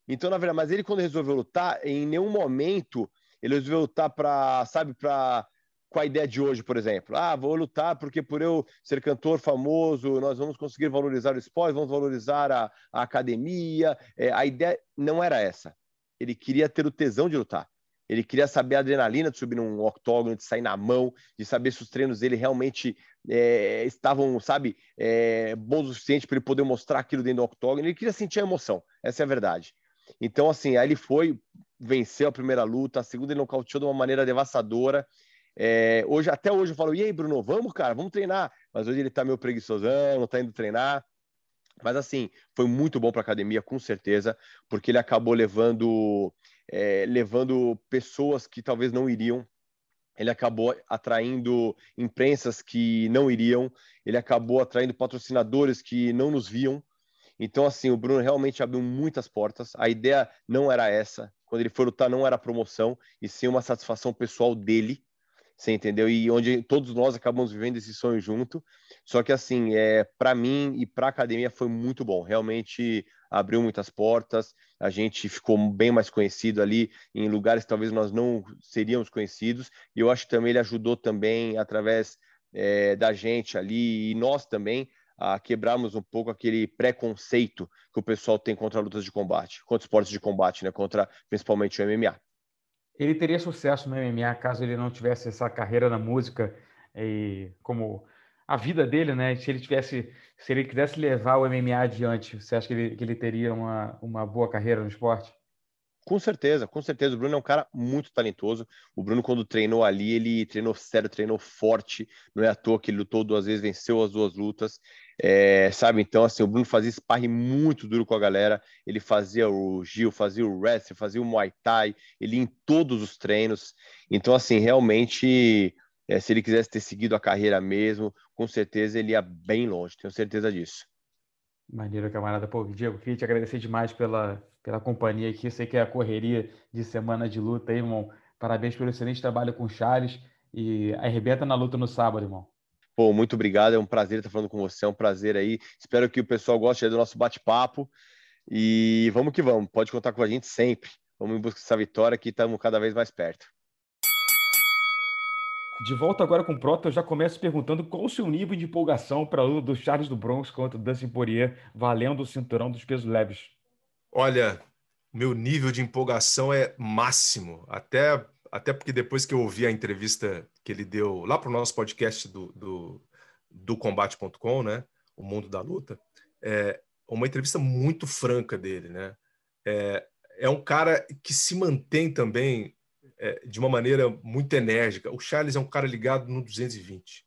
Então, na verdade, mas ele, quando resolveu lutar, em nenhum momento ele resolveu lutar para, sabe, para com a ideia de hoje, por exemplo. Ah, vou lutar porque por eu ser cantor famoso, nós vamos conseguir valorizar o esporte, vamos valorizar a, a academia. É, a ideia não era essa. Ele queria ter o tesão de lutar. Ele queria saber a adrenalina de subir num octógono, de sair na mão, de saber se os treinos dele realmente é, estavam, sabe, é, bons o suficiente para ele poder mostrar aquilo dentro do octógono. Ele queria sentir a emoção, essa é a verdade. Então, assim, aí ele foi, venceu a primeira luta, a segunda ele nocauteou de uma maneira devastadora. É, hoje, até hoje eu falo, e aí, Bruno, vamos, cara, vamos treinar. Mas hoje ele tá meio preguiçosão, não tá indo treinar. Mas assim, foi muito bom para academia, com certeza, porque ele acabou levando é, levando pessoas que talvez não iriam. Ele acabou atraindo imprensas que não iriam, ele acabou atraindo patrocinadores que não nos viam. Então, assim, o Bruno realmente abriu muitas portas. A ideia não era essa. Quando ele foi lutar, não era promoção, e sim uma satisfação pessoal dele você entendeu? E onde todos nós acabamos vivendo esse sonho junto. Só que assim, é para mim e para a academia foi muito bom. Realmente abriu muitas portas. A gente ficou bem mais conhecido ali em lugares que talvez nós não seríamos conhecidos. E eu acho que também ele ajudou também através é, da gente ali e nós também a quebrarmos um pouco aquele preconceito que o pessoal tem contra lutas de combate, contra esportes de combate, né? Contra principalmente o MMA ele teria sucesso no MMA caso ele não tivesse essa carreira na música e como a vida dele, né? Se ele tivesse, se ele quisesse levar o MMA adiante, você acha que ele, que ele teria uma, uma boa carreira no esporte? Com certeza, com certeza. O Bruno é um cara muito talentoso. O Bruno, quando treinou ali, ele treinou sério, treinou forte. Não é à toa que ele lutou duas vezes, venceu as duas lutas. É, sabe, então, assim, o Bruno fazia sparring muito duro com a galera. Ele fazia o Gil, fazia o wrestling, fazia o Muay Thai. Ele ia em todos os treinos. Então, assim, realmente, é, se ele quisesse ter seguido a carreira mesmo, com certeza ele ia bem longe. Tenho certeza disso. Maneiro, camarada. Pô, Diego, queria te agradecer demais pela, pela companhia aqui. Sei que é a correria de semana de luta aí, irmão. Parabéns pelo excelente trabalho com o Charles e arrebenta na luta no sábado, irmão. Pô, muito obrigado. É um prazer estar falando com você. É um prazer aí. Espero que o pessoal goste do nosso bate-papo. E vamos que vamos. Pode contar com a gente sempre. Vamos em busca dessa vitória que estamos cada vez mais perto. De volta agora com o Prota, eu já começo perguntando qual o seu nível de empolgação para a luta do Charles do Bronx contra o Dustin Poirier, valendo o cinturão dos pesos leves. Olha, meu nível de empolgação é máximo. Até, até porque depois que eu ouvi a entrevista que ele deu lá para o nosso podcast do, do, do combate.com, né? O Mundo da Luta, é uma entrevista muito franca dele, né? É, é um cara que se mantém também é, de uma maneira muito enérgica. O Charles é um cara ligado no 220.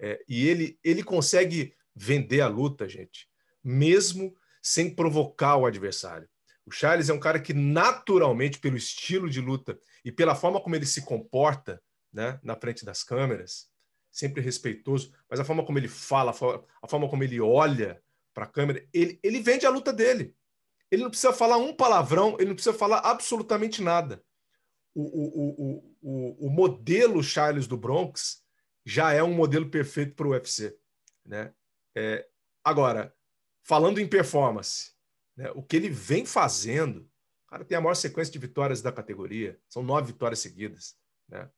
É, e ele, ele consegue vender a luta, gente, mesmo sem provocar o adversário. O Charles é um cara que, naturalmente, pelo estilo de luta e pela forma como ele se comporta né, na frente das câmeras, sempre respeitoso, mas a forma como ele fala, a forma como ele olha para a câmera, ele, ele vende a luta dele. Ele não precisa falar um palavrão, ele não precisa falar absolutamente nada o, o, o, o, modelo Charles do Bronx já é um modelo perfeito para o UFC. Né? É, agora, falando em performance, né, o que ele vem fazendo, cara tem a maior sequência de vitórias da categoria, são nove vitórias seguidas. Né?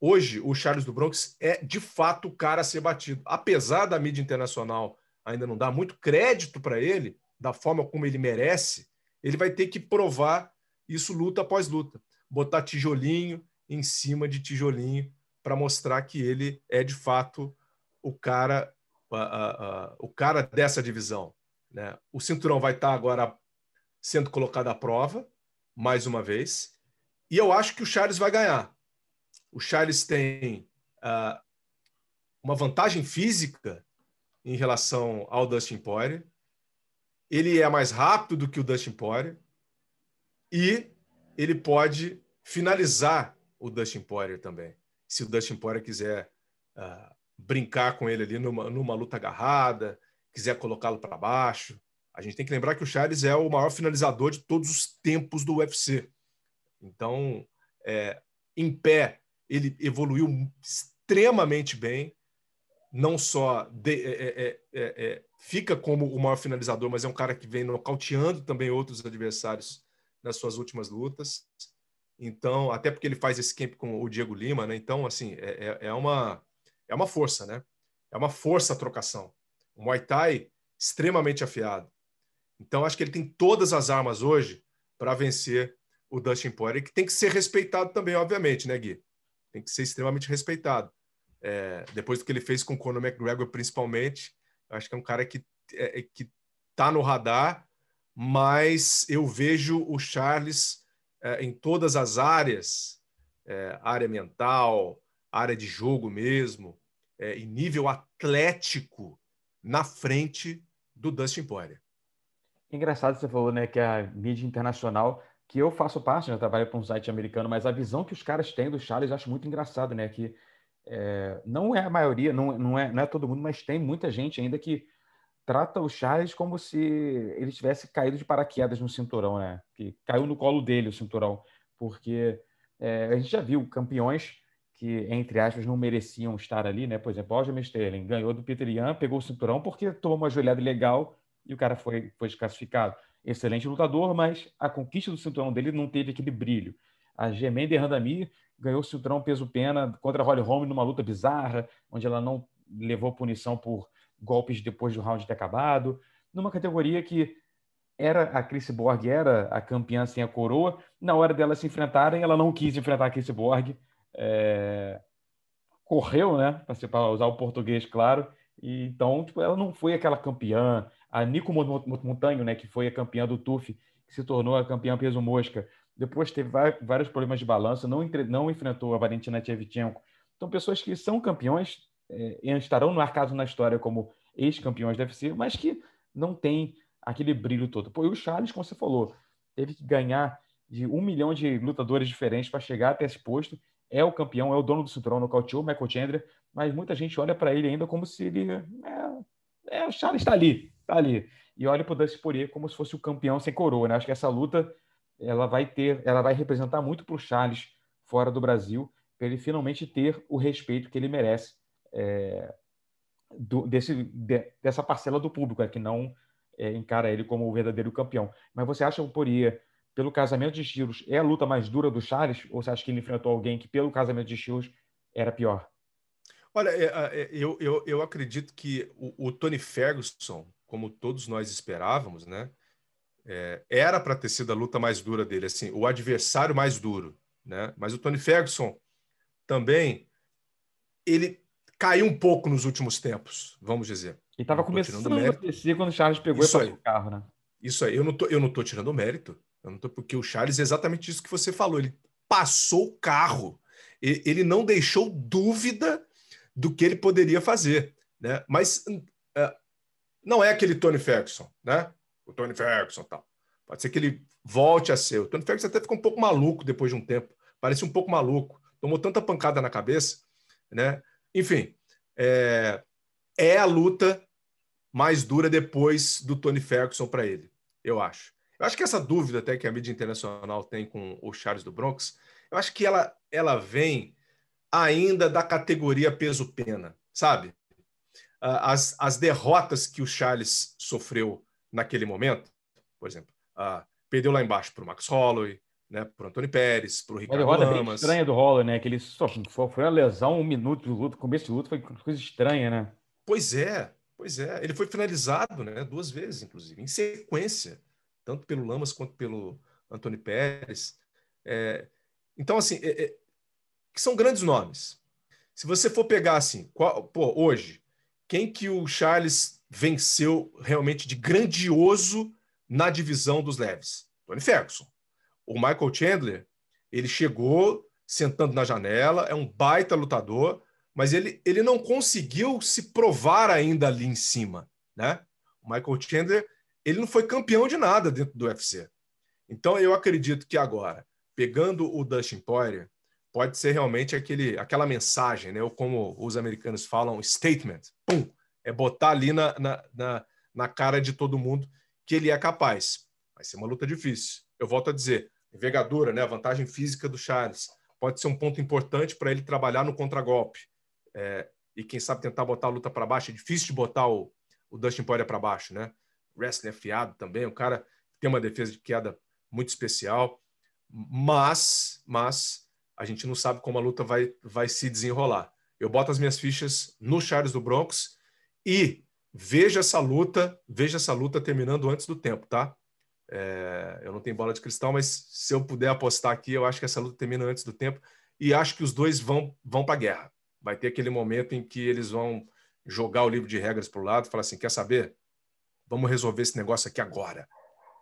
Hoje, o Charles do Bronx é de fato o cara a ser batido. Apesar da mídia internacional ainda não dar muito crédito para ele, da forma como ele merece, ele vai ter que provar isso luta após luta botar tijolinho em cima de tijolinho para mostrar que ele é de fato o cara, o cara dessa divisão. Né? O cinturão vai estar agora sendo colocado à prova mais uma vez e eu acho que o Charles vai ganhar. O Charles tem uh, uma vantagem física em relação ao Dustin Poirier. Ele é mais rápido do que o Dustin Poirier e ele pode finalizar o Dustin Poirier também. Se o Dustin Poirier quiser uh, brincar com ele ali numa, numa luta agarrada, quiser colocá-lo para baixo. A gente tem que lembrar que o Charles é o maior finalizador de todos os tempos do UFC. Então, é, em pé, ele evoluiu extremamente bem. Não só de, é é, é, é, é, fica como o maior finalizador, mas é um cara que vem nocauteando também outros adversários nas suas últimas lutas. Então, até porque ele faz esse camp com o Diego Lima, né? Então, assim, é, é, é uma, é uma força, né? É uma força a trocação. O Muay Thai extremamente afiado. Então, acho que ele tem todas as armas hoje para vencer o Dustin Poirier, que tem que ser respeitado também, obviamente, né, Gui? Tem que ser extremamente respeitado. É, depois do que ele fez com o Conor McGregor, principalmente, acho que é um cara que é, é que tá no radar mas eu vejo o Charles é, em todas as áreas, é, área mental, área de jogo mesmo, é, em nível atlético, na frente do Dustin Poirier. Engraçado você falou, né, que a mídia internacional que eu faço parte, né? trabalho para um site americano, mas a visão que os caras têm do Charles eu acho muito engraçado, né? Que é, não é a maioria, não, não, é, não é todo mundo, mas tem muita gente ainda que trata o Charles como se ele tivesse caído de paraquedas no cinturão, né? Que caiu no colo dele o cinturão, porque é, a gente já viu campeões que, entre aspas, não mereciam estar ali, né? Por exemplo, o Aljamain Sterling ganhou do Peter Yan, pegou o cinturão porque tomou uma joelhada legal e o cara foi, foi desclassificado excelente lutador, mas a conquista do cinturão dele não teve aquele brilho. A Gemende Randami ganhou o cinturão peso-pena contra a Holly Holm numa luta bizarra, onde ela não levou punição por golpes depois do round ter acabado, numa categoria que era a Chris Borg era a campeã sem a coroa. Na hora dela se enfrentarem, ela não quis enfrentar a Chris Borg. É... Correu, né? Para usar o português, claro. E, então, tipo, ela não foi aquela campeã a Nico Montanho, né, que foi a campeã do TUF, que se tornou a campeã peso mosca, depois teve vários problemas de balanço, não, entre, não enfrentou a Valentina Tchevchenko. Então, pessoas que são campeões é, estarão marcados na história como ex-campeões deve ser, mas que não tem aquele brilho todo. Pô, e o Charles, como você falou, teve que ganhar de um milhão de lutadores diferentes para chegar até esse posto. É o campeão, é o dono do cinturão, nocauteou o Michael Chandler, mas muita gente olha para ele ainda como se ele. É, é o Charles está ali, tá ali. E olha para o Dustin Poirier como se fosse o campeão sem coroa, né? Acho que essa luta ela vai ter, ela vai representar muito para o Charles fora do Brasil, para ele finalmente ter o respeito que ele merece é, do, desse, de, dessa parcela do público, é, que não é, encara ele como o verdadeiro campeão. Mas você acha o Poirier, pelo casamento de estilos, é a luta mais dura do Charles? Ou você acha que ele enfrentou alguém que, pelo casamento de estilos, era pior? Olha, é, é, eu, eu, eu acredito que o, o Tony Ferguson, como todos nós esperávamos, né? É, era para ter sido a luta mais dura dele, assim, o adversário mais duro, né? Mas o Tony Ferguson também ele caiu um pouco nos últimos tempos, vamos dizer. E estava começando a descer quando o Charles pegou isso e o carro, né? Isso aí, eu não tô, eu não tô tirando o mérito, porque o Charles é exatamente isso que você falou, ele passou o carro, ele não deixou dúvida do que ele poderia fazer, né? Mas não é aquele Tony Ferguson, né? O Tony Ferguson tal. Pode ser que ele volte a ser. O Tony Ferguson até ficou um pouco maluco depois de um tempo. Parece um pouco maluco. Tomou tanta pancada na cabeça, né? Enfim, é, é a luta mais dura depois do Tony Ferguson para ele, eu acho. Eu acho que essa dúvida até que a mídia internacional tem com o Charles do Bronx, eu acho que ela, ela vem ainda da categoria peso-pena, sabe? Ah, as, as derrotas que o Charles sofreu naquele momento, por exemplo, uh, perdeu lá embaixo para o Max Holloway, né, para o Antônio Pérez, para o Ricardo Uma derrota Lamas. estranha do Holloway, né? Que ele só foi uma lesão, um minuto de luta, começo de luta, foi coisa estranha, né? Pois é, pois é. Ele foi finalizado, né? Duas vezes, inclusive, em sequência, tanto pelo Lamas quanto pelo Antônio Pérez. É, então, assim, é, é, são grandes nomes. Se você for pegar assim, qual, pô, hoje, quem que o Charles venceu realmente de grandioso na divisão dos leves? Tony Ferguson. O Michael Chandler, ele chegou sentando na janela, é um baita lutador, mas ele, ele não conseguiu se provar ainda ali em cima, né? O Michael Chandler, ele não foi campeão de nada dentro do UFC. Então eu acredito que agora, pegando o Dustin Poirier, pode ser realmente aquele, aquela mensagem, né? ou como os americanos falam, statement. Pum! É botar ali na, na, na, na cara de todo mundo que ele é capaz. Vai ser uma luta difícil. Eu volto a dizer, envergadura, né? a vantagem física do Charles pode ser um ponto importante para ele trabalhar no contragolpe. É, e quem sabe tentar botar a luta para baixo. É difícil de botar o, o Dustin Poirier para baixo, né? Wrestling afiado também, o cara tem uma defesa de queda muito especial. Mas, mas a gente não sabe como a luta vai, vai se desenrolar. Eu boto as minhas fichas no Charles do Bronx e veja essa luta, veja essa luta terminando antes do tempo, tá? É, eu não tenho bola de cristal, mas se eu puder apostar aqui, eu acho que essa luta termina antes do tempo e acho que os dois vão vão para a guerra. Vai ter aquele momento em que eles vão jogar o livro de regras para o lado e falar assim: quer saber? Vamos resolver esse negócio aqui agora.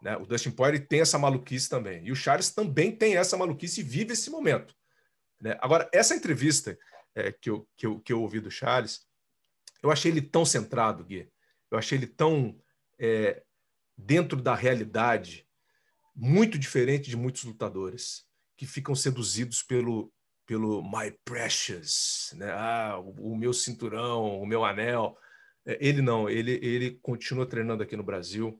Né? O Dustin Poirier tem essa maluquice também. E o Charles também tem essa maluquice e vive esse momento. Né? Agora, essa entrevista é, que, eu, que, eu, que eu ouvi do Charles, eu achei ele tão centrado, Gui. Eu achei ele tão é, dentro da realidade muito diferente de muitos lutadores que ficam seduzidos pelo pelo my precious, né? Ah, o, o meu cinturão, o meu anel. É, ele não, ele ele continua treinando aqui no Brasil,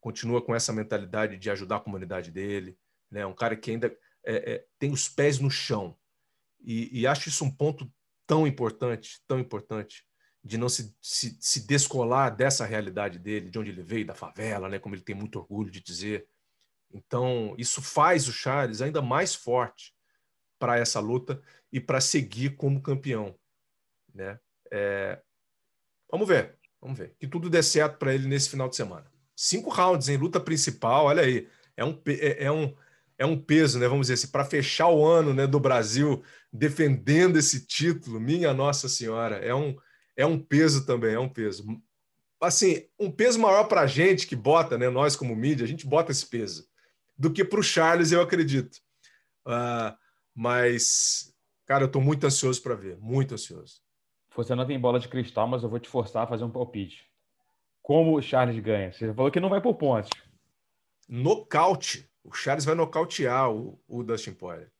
continua com essa mentalidade de ajudar a comunidade dele, né? Um cara que ainda é, é, tem os pés no chão e, e acho isso um ponto tão importante, tão importante de não se, se, se, descolar dessa realidade dele, de onde ele veio, da favela, né, como ele tem muito orgulho de dizer. Então, isso faz o Charles ainda mais forte para essa luta e para seguir como campeão. Né? É... Vamos ver, vamos ver. Que tudo dê certo para ele nesse final de semana. Cinco rounds em luta principal, olha aí. É um, é, é um, é um peso, né? Vamos dizer assim, para fechar o ano né, do Brasil defendendo esse título, minha Nossa Senhora, é um, é um peso também, é um peso. Assim, um peso maior para a gente que bota, né? Nós como mídia, a gente bota esse peso, do que para o Charles, eu acredito. Uh, mas, cara, eu estou muito ansioso para ver, muito ansioso. Você não tem bola de cristal, mas eu vou te forçar a fazer um palpite. Como o Charles ganha? Você falou que não vai por pontos. Nocaute. O Charles vai nocautear o, o Dustin Poirier.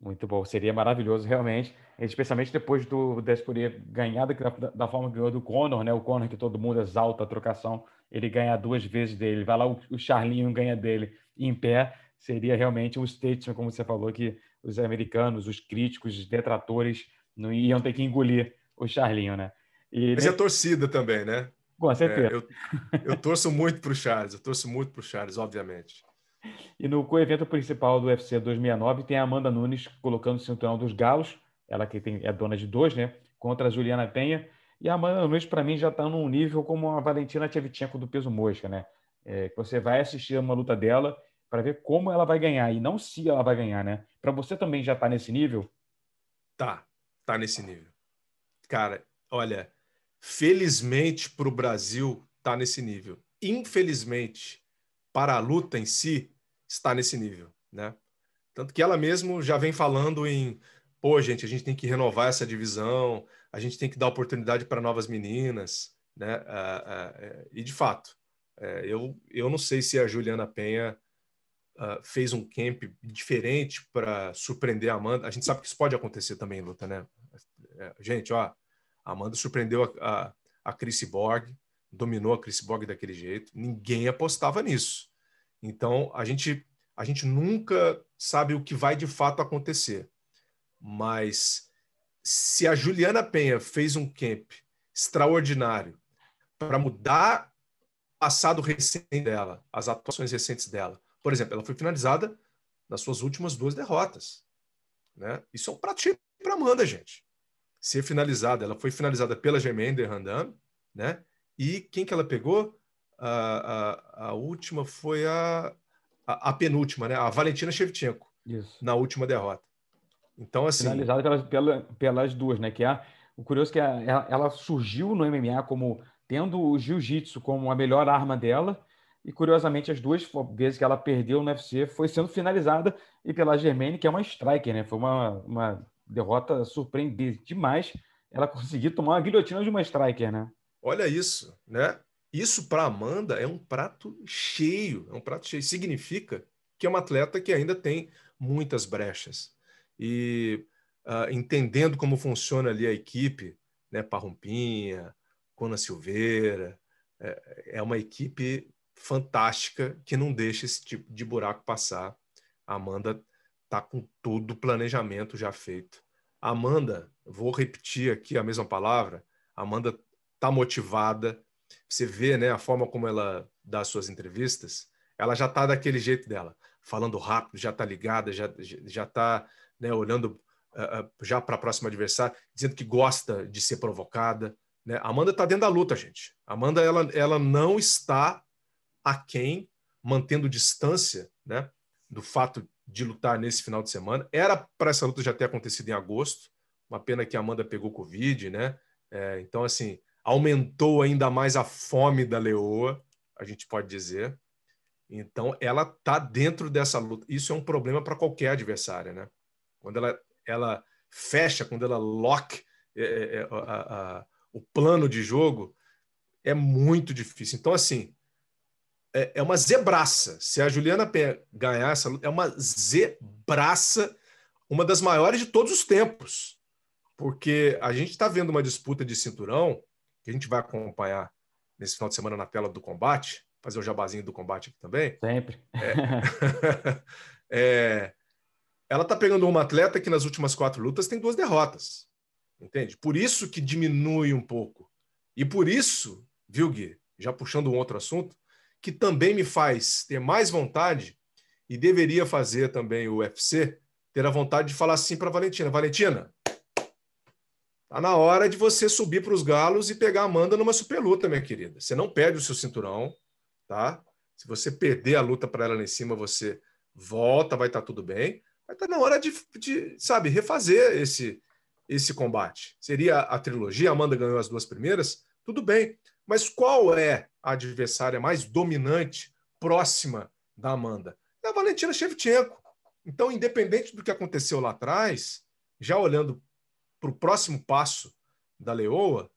Muito bom, seria maravilhoso realmente, especialmente depois do Poirier ganhar da, da, forma que ganhou do Conor, né? O Conor que todo mundo exalta a trocação, ele ganha duas vezes dele, vai lá o, o Charlinho ganha dele em pé, seria realmente um statement, como você falou, que os americanos, os críticos, os detratores não iam ter que engolir o Charlinho, né? E Mas é torcida também, né? Com certeza. É, eu, eu torço muito para o Charles, eu torço muito para o Charles, obviamente. E no co-evento principal do UFC 269 tem a Amanda Nunes colocando o cinturão dos galos, ela que tem, é dona de dois, né? Contra a Juliana Penha. E a Amanda Nunes, para mim, já está num nível como a Valentina Tchevchenko do peso mosca, né? É, você vai assistir uma luta dela para ver como ela vai ganhar e não se ela vai ganhar, né? Para você também já tá nesse nível? Tá, tá nesse nível. Cara, olha, felizmente para o Brasil tá nesse nível. Infelizmente para a luta em si está nesse nível, né? Tanto que ela mesmo já vem falando em, pô, gente, a gente tem que renovar essa divisão, a gente tem que dar oportunidade para novas meninas, né? Ah, ah, é, e de fato, é, eu, eu não sei se a Juliana Penha uh, fez um camp diferente para surpreender a Amanda. A gente sabe que isso pode acontecer também em luta, né? É, gente, ó, a Amanda surpreendeu a, a, a Chris Borg, dominou a Chris Borg daquele jeito. Ninguém apostava nisso. Então, a gente, a gente nunca sabe o que vai de fato acontecer. Mas se a Juliana Penha fez um camp extraordinário para mudar o passado recente dela, as atuações recentes dela. Por exemplo, ela foi finalizada nas suas últimas duas derrotas. Né? Isso é um prato cheio para Amanda, gente. Ser finalizada, ela foi finalizada pela Germaine Randam, né? E quem que ela pegou? A, a, a última foi a, a, a, penúltima, né? A Valentina Shevchenko, Isso. na última derrota. Então, assim. Finalizada pelas, pela, pelas duas, né? Que é, o curioso é que ela, ela surgiu no MMA como tendo o jiu-jitsu como a melhor arma dela, e curiosamente, as duas vezes que ela perdeu no UFC foi sendo finalizada e pela Germaine, que é uma striker, né? Foi uma, uma derrota surpreendente demais ela conseguir tomar uma guilhotina de uma striker, né? Olha isso, né? Isso para Amanda é um prato cheio, é um prato cheio. Significa que é uma atleta que ainda tem muitas brechas. E uh, entendendo como funciona ali a equipe, né? Parrumpinha, Cona Silveira, é, é uma equipe fantástica que não deixa esse tipo de buraco passar. A Amanda tá com todo o planejamento já feito. A Amanda, vou repetir aqui a mesma palavra, Amanda está motivada. Você vê né, a forma como ela dá suas entrevistas, ela já está daquele jeito dela, falando rápido, já está ligada, já já está né, olhando uh, já para a próxima adversária, dizendo que gosta de ser provocada. Né? A Amanda está dentro da luta, gente. Amanda ela, ela não está aquém, mantendo distância né, do fato de lutar nesse final de semana. Era para essa luta já ter acontecido em agosto, uma pena que a Amanda pegou Covid, né? É, então, assim, aumentou ainda mais a fome da leoa, a gente pode dizer. Então, ela tá dentro dessa luta. Isso é um problema para qualquer adversária, né? Quando ela, ela fecha, quando ela lock é, é, é, a, a, o plano de jogo, é muito difícil. Então, assim, é, é uma zebraça. Se a Juliana ganhar essa luta, é uma zebraça, uma das maiores de todos os tempos. Porque a gente está vendo uma disputa de cinturão, que a gente vai acompanhar nesse final de semana na tela do combate, fazer o jabazinho do combate aqui também. Sempre. É, é, ela está pegando uma atleta que nas últimas quatro lutas tem duas derrotas. Entende? Por isso que diminui um pouco. E por isso, viu, Gui, já puxando um outro assunto, que também me faz ter mais vontade e deveria fazer também o UFC ter a vontade de falar assim para Valentina: Valentina, tá na hora de você subir para os galos e pegar a Amanda numa superluta, minha querida. Você não perde o seu cinturão, tá? Se você perder a luta para ela lá em cima, você volta, vai estar tá tudo bem. Vai estar tá na hora de, de, sabe, refazer esse esse combate. Seria a trilogia, a Amanda ganhou as duas primeiras, tudo bem. Mas qual é a adversária mais dominante, próxima da Amanda? É a Valentina Shevchenko. Então, independente do que aconteceu lá atrás, já olhando para o próximo passo da Leoa,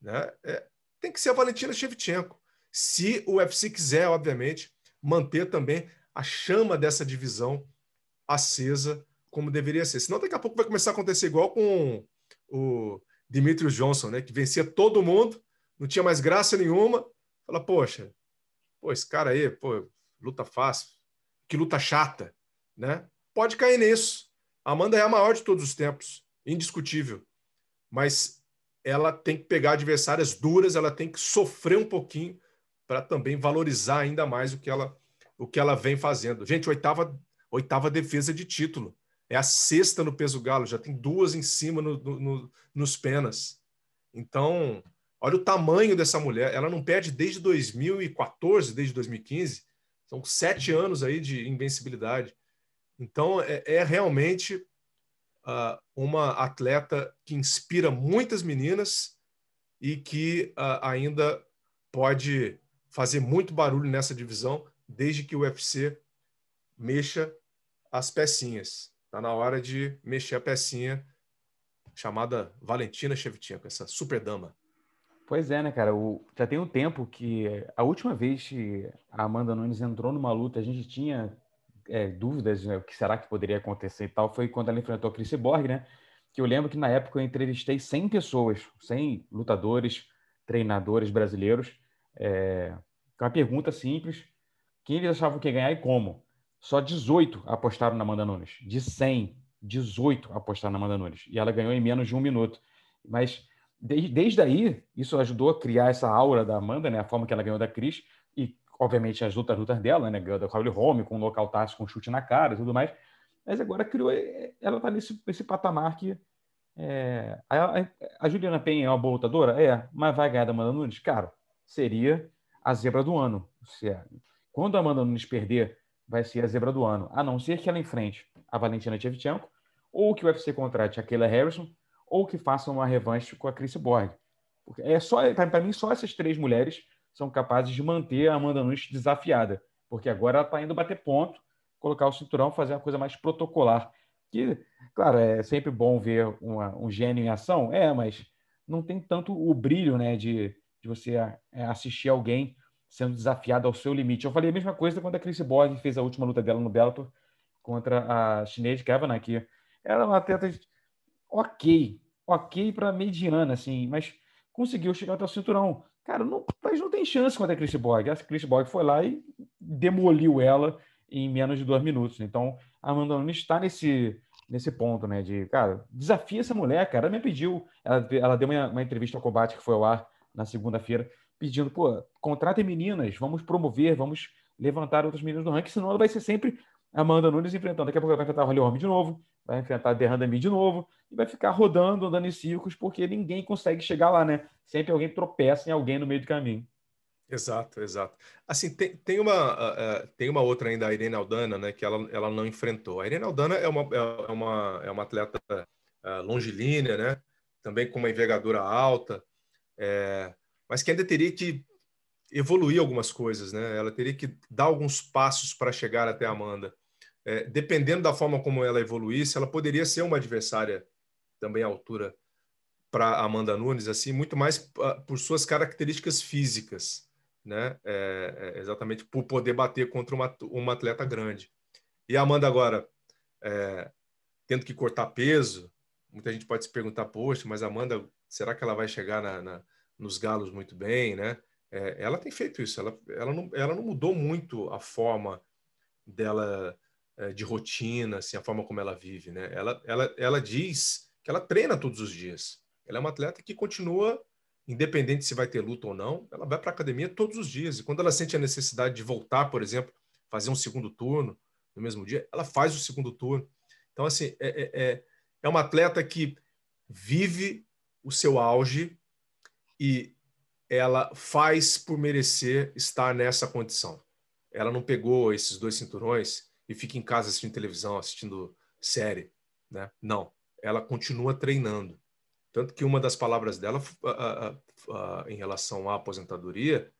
né, é, tem que ser a Valentina Shevchenko. Se o UFC quiser, obviamente, manter também a chama dessa divisão acesa como deveria ser. Senão, daqui a pouco vai começar a acontecer igual com o Dimitrios Johnson, né, que vencia todo mundo, não tinha mais graça nenhuma. Fala, poxa, pô, esse cara aí, pô, luta fácil, que luta chata, né? Pode cair nisso. A Amanda é a maior de todos os tempos, indiscutível. Mas ela tem que pegar adversárias duras, ela tem que sofrer um pouquinho para também valorizar ainda mais o que ela o que ela vem fazendo. Gente, oitava oitava defesa de título. É a sexta no peso galo, já tem duas em cima no, no, nos penas. Então, Olha o tamanho dessa mulher. Ela não perde desde 2014, desde 2015. São sete anos aí de invencibilidade. Então, é, é realmente uh, uma atleta que inspira muitas meninas e que uh, ainda pode fazer muito barulho nessa divisão, desde que o UFC mexa as pecinhas. Está na hora de mexer a pecinha chamada Valentina Shevchenko, essa super dama. Pois é, né, cara? O, já tem um tempo que a última vez que a Amanda Nunes entrou numa luta, a gente tinha é, dúvidas né, o que será que poderia acontecer e tal, foi quando ela enfrentou a Chris Borg, né? Que eu lembro que na época eu entrevistei 100 pessoas, 100 lutadores, treinadores brasileiros, é, com uma pergunta simples: quem eles achavam que ia ganhar e como? Só 18 apostaram na Amanda Nunes. De 100, 18 apostaram na Amanda Nunes. E ela ganhou em menos de um minuto. Mas desde, desde aí, isso ajudou a criar essa aura da Amanda, né? A forma que ela ganhou da Cris e, obviamente, as lutas, lutas dela, né? Ganhou da Holly Holm com um nocautaço, com um chute na cara e tudo mais. Mas agora criou, ela tá nesse, nesse patamar que é, a, a, Juliana Penha é uma boa lutadora? É, mas vai ganhar da Amanda Nunes? Cara, seria a zebra do ano. É, quando a Amanda Nunes perder, vai ser a zebra do ano. A não ser que ela enfrente a Valentina Shevchenko ou que o UFC contrate a Kayla Harrison ou que façam uma revanche com a Chris Borg. Porque é só para mim só essas três mulheres são capazes de manter a Amanda Nunes desafiada, porque agora ela está indo bater ponto, colocar o cinturão, fazer uma coisa mais protocolar. Que, claro, é sempre bom ver uma, um gênio em ação, é, mas não tem tanto o brilho, né, de, de você é, assistir alguém sendo desafiado ao seu limite. Eu falei a mesma coisa quando a Chris Borg fez a última luta dela no Bellator contra a chinesa Kavanagh, que era uma atleta ok, ok para mediana, assim, mas conseguiu chegar até o cinturão. Cara, não, mas não tem chance contra a Chris Borg. A Chris Borg foi lá e demoliu ela em menos de dois minutos. Então, a Amanda Nunes está nesse, nesse ponto, né? De, cara, desafia essa mulher, cara. Ela me pediu, ela, ela deu uma, uma entrevista ao combate que foi ao ar na segunda-feira, pedindo, pô, contratem meninas, vamos promover, vamos levantar outras meninas no ranking, senão ela vai ser sempre Amanda Nunes enfrentando. Daqui a pouco ela vai enfrentar a Holly Holm de novo, vai enfrentar Derrandami de novo, e vai ficar rodando, andando em círculos, porque ninguém consegue chegar lá, né? Sempre alguém tropeça em alguém no meio do caminho. Exato, exato. Assim, tem, tem, uma, uh, tem uma outra ainda, a Irene Aldana, né, que ela, ela não enfrentou. A Irene Aldana é uma, é uma, é uma atleta uh, longilínea, né? Também com uma envergadura alta, é, mas que ainda teria que evoluir algumas coisas, né? Ela teria que dar alguns passos para chegar até a Amanda. É, dependendo da forma como ela evoluísse, ela poderia ser uma adversária também à altura para Amanda Nunes, assim, muito mais por suas características físicas, né? É, é, exatamente por poder bater contra uma, uma atleta grande. E a Amanda agora, é, tendo que cortar peso, muita gente pode se perguntar, poxa, mas Amanda, será que ela vai chegar na, na nos galos muito bem, né? É, ela tem feito isso, ela, ela, não, ela não mudou muito a forma dela de rotina, assim, a forma como ela vive, né? Ela, ela, ela diz que ela treina todos os dias. Ela é uma atleta que continua, independente se vai ter luta ou não, ela vai para a academia todos os dias. E quando ela sente a necessidade de voltar, por exemplo, fazer um segundo turno no mesmo dia, ela faz o segundo turno. Então, assim, é, é, é, é uma atleta que vive o seu auge e ela faz por merecer estar nessa condição. Ela não pegou esses dois cinturões e fica em casa assistindo televisão, assistindo série, né? Não, ela continua treinando. Tanto que uma das palavras dela uh, uh, uh, em relação à aposentadoria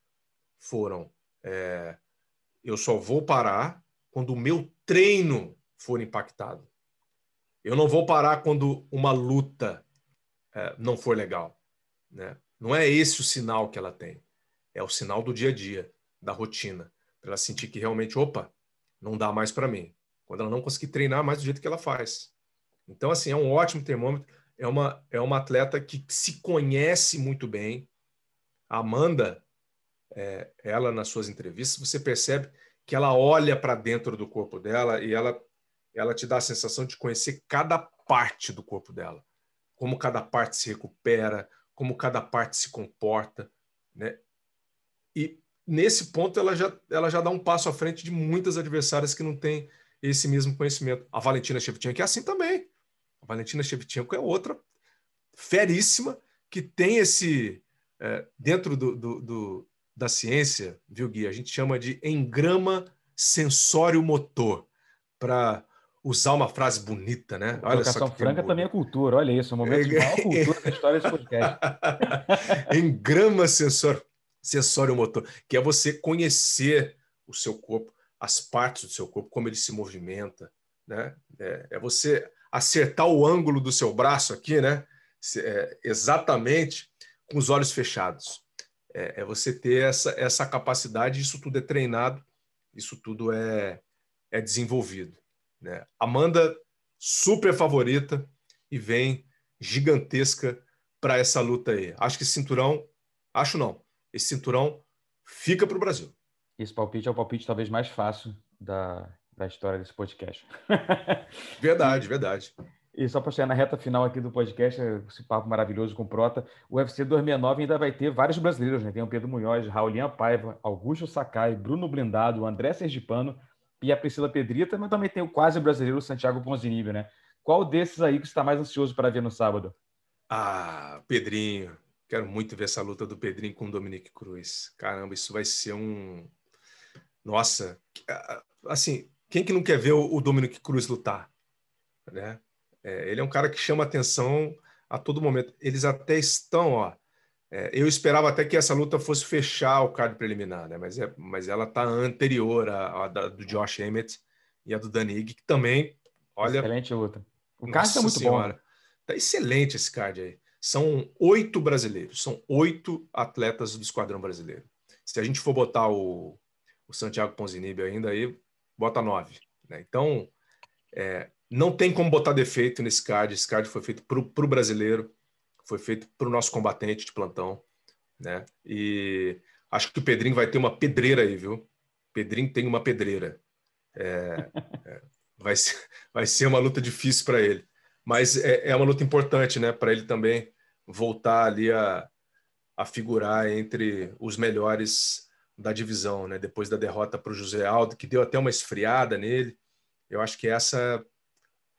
foram: é, eu só vou parar quando o meu treino for impactado. Eu não vou parar quando uma luta é, não for legal, né? Não é esse o sinal que ela tem. É o sinal do dia a dia, da rotina. Para ela sentir que realmente, opa, não dá mais para mim. Quando ela não conseguir treinar mais do jeito que ela faz. Então, assim, é um ótimo termômetro. É uma, é uma atleta que se conhece muito bem. A Amanda, é, ela nas suas entrevistas, você percebe que ela olha para dentro do corpo dela e ela, ela te dá a sensação de conhecer cada parte do corpo dela. Como cada parte se recupera, como cada parte se comporta, né? E nesse ponto ela já, ela já dá um passo à frente de muitas adversárias que não têm esse mesmo conhecimento. A Valentina Shevchenko é assim também. A Valentina Shevchenko é outra feríssima que tem esse é, dentro do, do, do, da ciência, viu Gui? A gente chama de engrama sensório motor para usar uma frase bonita, né? Olha só que franca também é cultura, olha isso, é um momento de maior cultura da história desse podcast. Engrama sensor, sensório motor, que é você conhecer o seu corpo, as partes do seu corpo, como ele se movimenta, né? É, é você acertar o ângulo do seu braço aqui, né? É, exatamente com os olhos fechados. É, é você ter essa, essa capacidade, isso tudo é treinado, isso tudo é, é desenvolvido. Né? Amanda, super favorita e vem gigantesca para essa luta aí. Acho que cinturão, acho não, esse cinturão fica para o Brasil. Esse palpite é o palpite talvez mais fácil da, da história desse podcast. verdade, verdade. E só para chegar na reta final aqui do podcast, esse papo maravilhoso com o Prota, o UFC 269 ainda vai ter vários brasileiros, né? Tem o Pedro Munhoz, Raulinha Paiva, Augusto Sakai, Bruno Blindado, André Sergipano, e a Priscila Pedrita, mas também tem o quase brasileiro Santiago Ponzinibbio, né? Qual desses aí que você está mais ansioso para ver no sábado? Ah, Pedrinho. Quero muito ver essa luta do Pedrinho com o Dominique Cruz. Caramba, isso vai ser um. Nossa, assim, quem que não quer ver o Dominique Cruz lutar? Né? É, ele é um cara que chama atenção a todo momento. Eles até estão, ó, é, eu esperava até que essa luta fosse fechar o card preliminar, né? mas, é, mas ela está anterior à, à, do Josh Emmett e a do Danig, que também, olha... Excelente luta. O card está muito senhora, bom. Tá excelente esse card aí. São oito brasileiros, são oito atletas do esquadrão brasileiro. Se a gente for botar o, o Santiago Ponzinibbio ainda aí, bota nove. Né? Então, é, não tem como botar defeito nesse card. Esse card foi feito para o brasileiro foi feito para o nosso combatente de plantão, né? E acho que o Pedrinho vai ter uma pedreira aí, viu? Pedrinho tem uma pedreira. É, é, vai, ser, vai ser uma luta difícil para ele, mas é, é, uma luta importante, né? Para ele também voltar ali a, a figurar entre os melhores da divisão, né? Depois da derrota para o José Aldo, que deu até uma esfriada nele. Eu acho que essa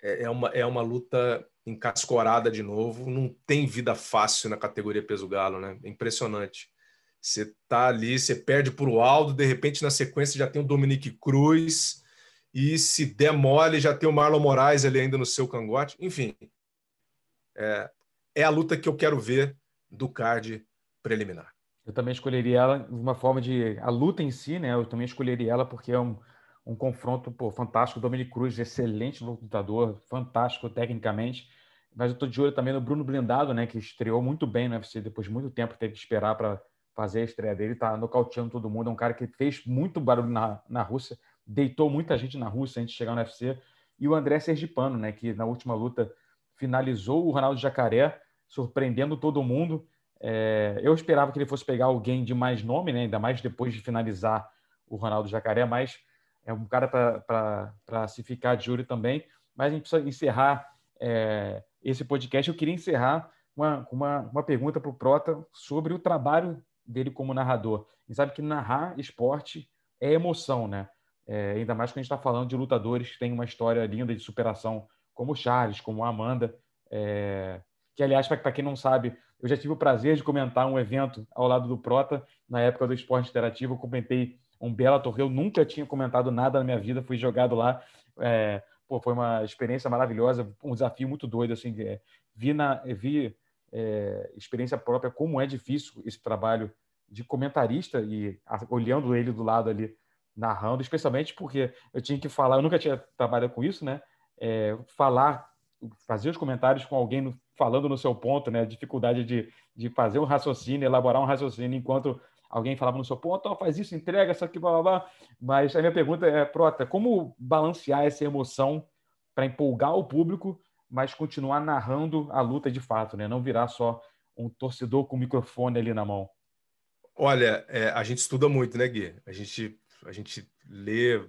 é, é uma, é uma luta encascorada de novo. Não tem vida fácil na categoria peso galo, né? É impressionante. Você tá ali, você perde para o Aldo, de repente na sequência já tem o Dominique Cruz, e se der mole já tem o Marlon Moraes ali ainda no seu cangote. Enfim, é, é a luta que eu quero ver do card preliminar. Eu também escolheria ela de uma forma de. A luta em si, né? Eu também escolheria ela porque é um, um confronto pô, fantástico. Dominic Cruz, excelente lutador, fantástico tecnicamente. Mas eu estou de olho também no Bruno Blindado, né, que estreou muito bem no UFC depois de muito tempo, teve que esperar para fazer a estreia dele, tá nocauteando todo mundo. É um cara que fez muito barulho na, na Rússia, deitou muita gente na Rússia antes de chegar no UFC. E o André Sergipano, né, que na última luta finalizou o Ronaldo Jacaré, surpreendendo todo mundo. É, eu esperava que ele fosse pegar alguém de mais nome, né, ainda mais depois de finalizar o Ronaldo Jacaré, mas é um cara para se ficar de olho também. Mas a gente precisa encerrar é, esse podcast. Eu queria encerrar uma, uma, uma pergunta para o Prota sobre o trabalho dele como narrador. A gente sabe que narrar esporte é emoção, né? É, ainda mais quando a gente está falando de lutadores que têm uma história linda de superação, como o Charles, como a Amanda. É, que, aliás, para quem não sabe, eu já tive o prazer de comentar um evento ao lado do Prota, na época do esporte interativo. Eu comentei um Bellator, eu nunca tinha comentado nada na minha vida, fui jogado lá. É, pô, foi uma experiência maravilhosa, um desafio muito doido. Assim, é, vi, na, vi é, experiência própria como é difícil esse trabalho de comentarista e olhando ele do lado ali narrando, especialmente porque eu tinha que falar, eu nunca tinha trabalhado com isso, né? É, falar, fazer os comentários com alguém no, falando no seu ponto, né? A dificuldade de, de fazer um raciocínio, elaborar um raciocínio enquanto alguém falava no seu ponto, oh, faz isso, entrega isso aqui, blá, blá, blá. Mas a minha pergunta é, Prota, como balancear essa emoção para empolgar o público, mas continuar narrando a luta de fato, né? Não virar só um torcedor com o microfone ali na mão. Olha, é, a gente estuda muito, né, Gui? A gente, a gente lê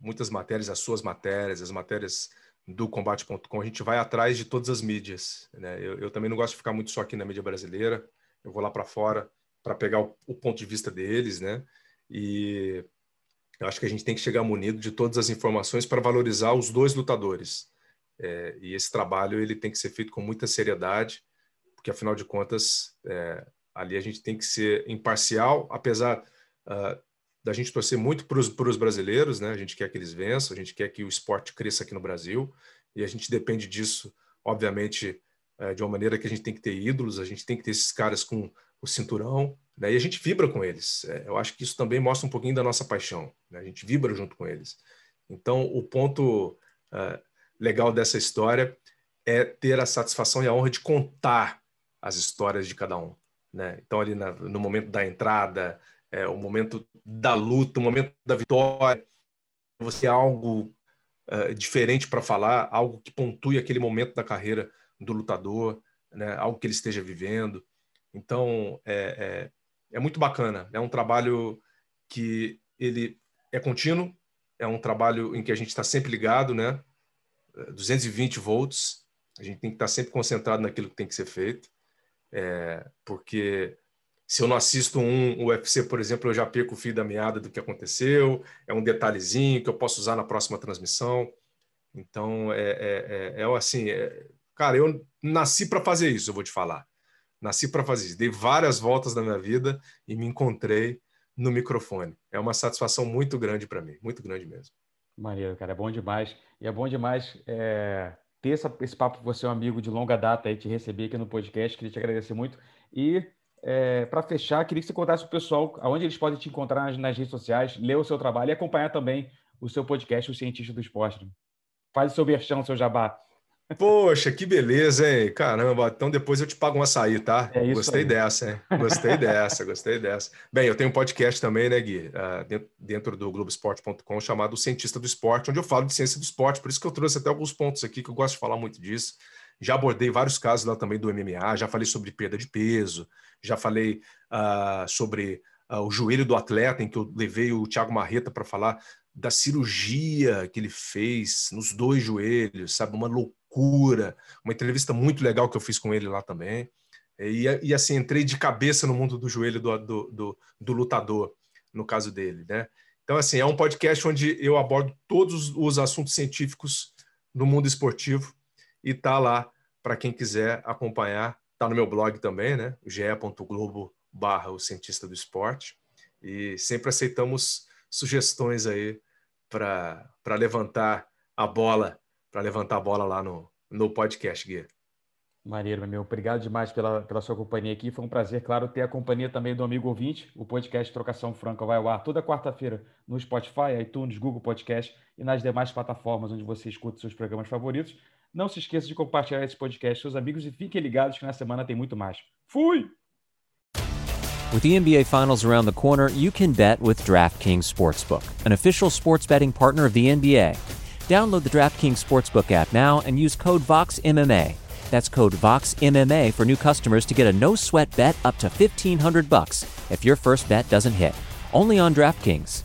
muitas matérias, as suas matérias, as matérias do combate.com, a gente vai atrás de todas as mídias. Né? Eu, eu, também não gosto de ficar muito só aqui na mídia brasileira, eu vou lá para fora, para pegar o, o, ponto de vista deles, né? E eu acho que a gente tem que chegar munido de todas as informações para valorizar os dois lutadores. É, e esse trabalho ele tem que ser feito com muita seriedade, porque afinal de contas é, ali a gente tem que ser imparcial, apesar uh, da gente torcer muito para os brasileiros, né? A gente quer que eles vençam, a gente quer que o esporte cresça aqui no Brasil e a gente depende disso, obviamente, é, de uma maneira que a gente tem que ter ídolos, a gente tem que ter esses caras com o cinturão, né? e a gente vibra com eles. É, eu acho que isso também mostra um pouquinho da nossa paixão, né? a gente vibra junto com eles. Então, o ponto uh, legal dessa história é ter a satisfação e a honra de contar as histórias de cada um. Né? Então, ali na, no momento da entrada, é, o momento da luta, o momento da vitória, você algo uh, diferente para falar, algo que pontue aquele momento da carreira do lutador, né? algo que ele esteja vivendo. Então, é, é, é muito bacana. É um trabalho que ele é contínuo, é um trabalho em que a gente está sempre ligado, né? 220 volts, a gente tem que estar tá sempre concentrado naquilo que tem que ser feito, é, porque se eu não assisto um UFC, por exemplo, eu já perco o fio da meada do que aconteceu, é um detalhezinho que eu posso usar na próxima transmissão. Então, é, é, é, é assim, é, cara, eu nasci para fazer isso, eu vou te falar. Nasci para fazer isso. Dei várias voltas na minha vida e me encontrei no microfone. É uma satisfação muito grande para mim, muito grande mesmo. Maneiro, cara, é bom demais. E é bom demais é, ter essa, esse papo com você, um amigo de longa data, aí, te receber aqui no podcast. Queria te agradecer muito. E é, para fechar, queria que você contasse para o pessoal aonde eles podem te encontrar nas, nas, redes sociais, ler o seu trabalho e acompanhar também o seu podcast, O Cientista do Esporte. Faz o seu verchão, seu jabá. Poxa, que beleza, hein? Caramba, então depois eu te pago um açaí, tá? É gostei aí. dessa, hein? Gostei dessa, gostei dessa. Bem, eu tenho um podcast também, né, Gui? Uh, dentro do Globoesporte.com, chamado Cientista do Esporte, onde eu falo de ciência do esporte, por isso que eu trouxe até alguns pontos aqui que eu gosto de falar muito disso. Já abordei vários casos lá também do MMA, já falei sobre perda de peso, já falei uh, sobre uh, o joelho do atleta, em que eu levei o Thiago Marreta para falar da cirurgia que ele fez nos dois joelhos, sabe? Uma loucura. Uma entrevista muito legal que eu fiz com ele lá também. E, e assim, entrei de cabeça no mundo do joelho do, do, do, do lutador, no caso dele, né? Então, assim, é um podcast onde eu abordo todos os assuntos científicos do mundo esportivo e tá lá para quem quiser acompanhar. Tá no meu blog também, né? ge.globo barra o cientista do esporte. E sempre aceitamos sugestões aí para levantar a bola, para levantar a bola lá no, no podcast, Gui. Maneiro, meu. Obrigado demais pela, pela sua companhia aqui. Foi um prazer, claro, ter a companhia também do amigo ouvinte. O podcast Trocação Franca vai ao ar toda quarta-feira no Spotify, iTunes, Google Podcast e nas demais plataformas onde você escuta seus programas favoritos. Não se esqueça de compartilhar esse podcast com seus amigos e fiquem ligados que na semana tem muito mais. Fui! With the NBA Finals around the corner, you can bet with DraftKings Sportsbook, an official sports betting partner of the NBA. Download the DraftKings Sportsbook app now and use code VOXMMA. That's code VOXMMA for new customers to get a no-sweat bet up to 1500 bucks if your first bet doesn't hit. Only on DraftKings.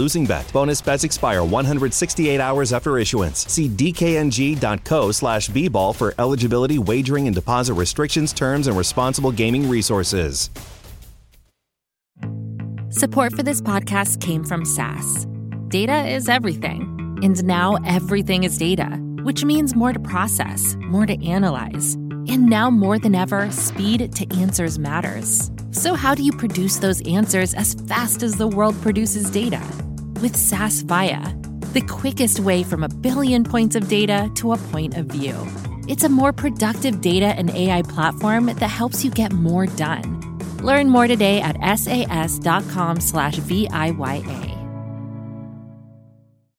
losing bet. Bonus bets expire 168 hours after issuance. See dkng.co slash bball for eligibility, wagering, and deposit restrictions, terms, and responsible gaming resources. Support for this podcast came from SAS. Data is everything, and now everything is data, which means more to process, more to analyze. And now more than ever, speed to answers matters. So, how do you produce those answers as fast as the world produces data? With SAS Via, the quickest way from a billion points of data to a point of view. It's a more productive data and AI platform that helps you get more done. Learn more today at sas.com slash VIYA.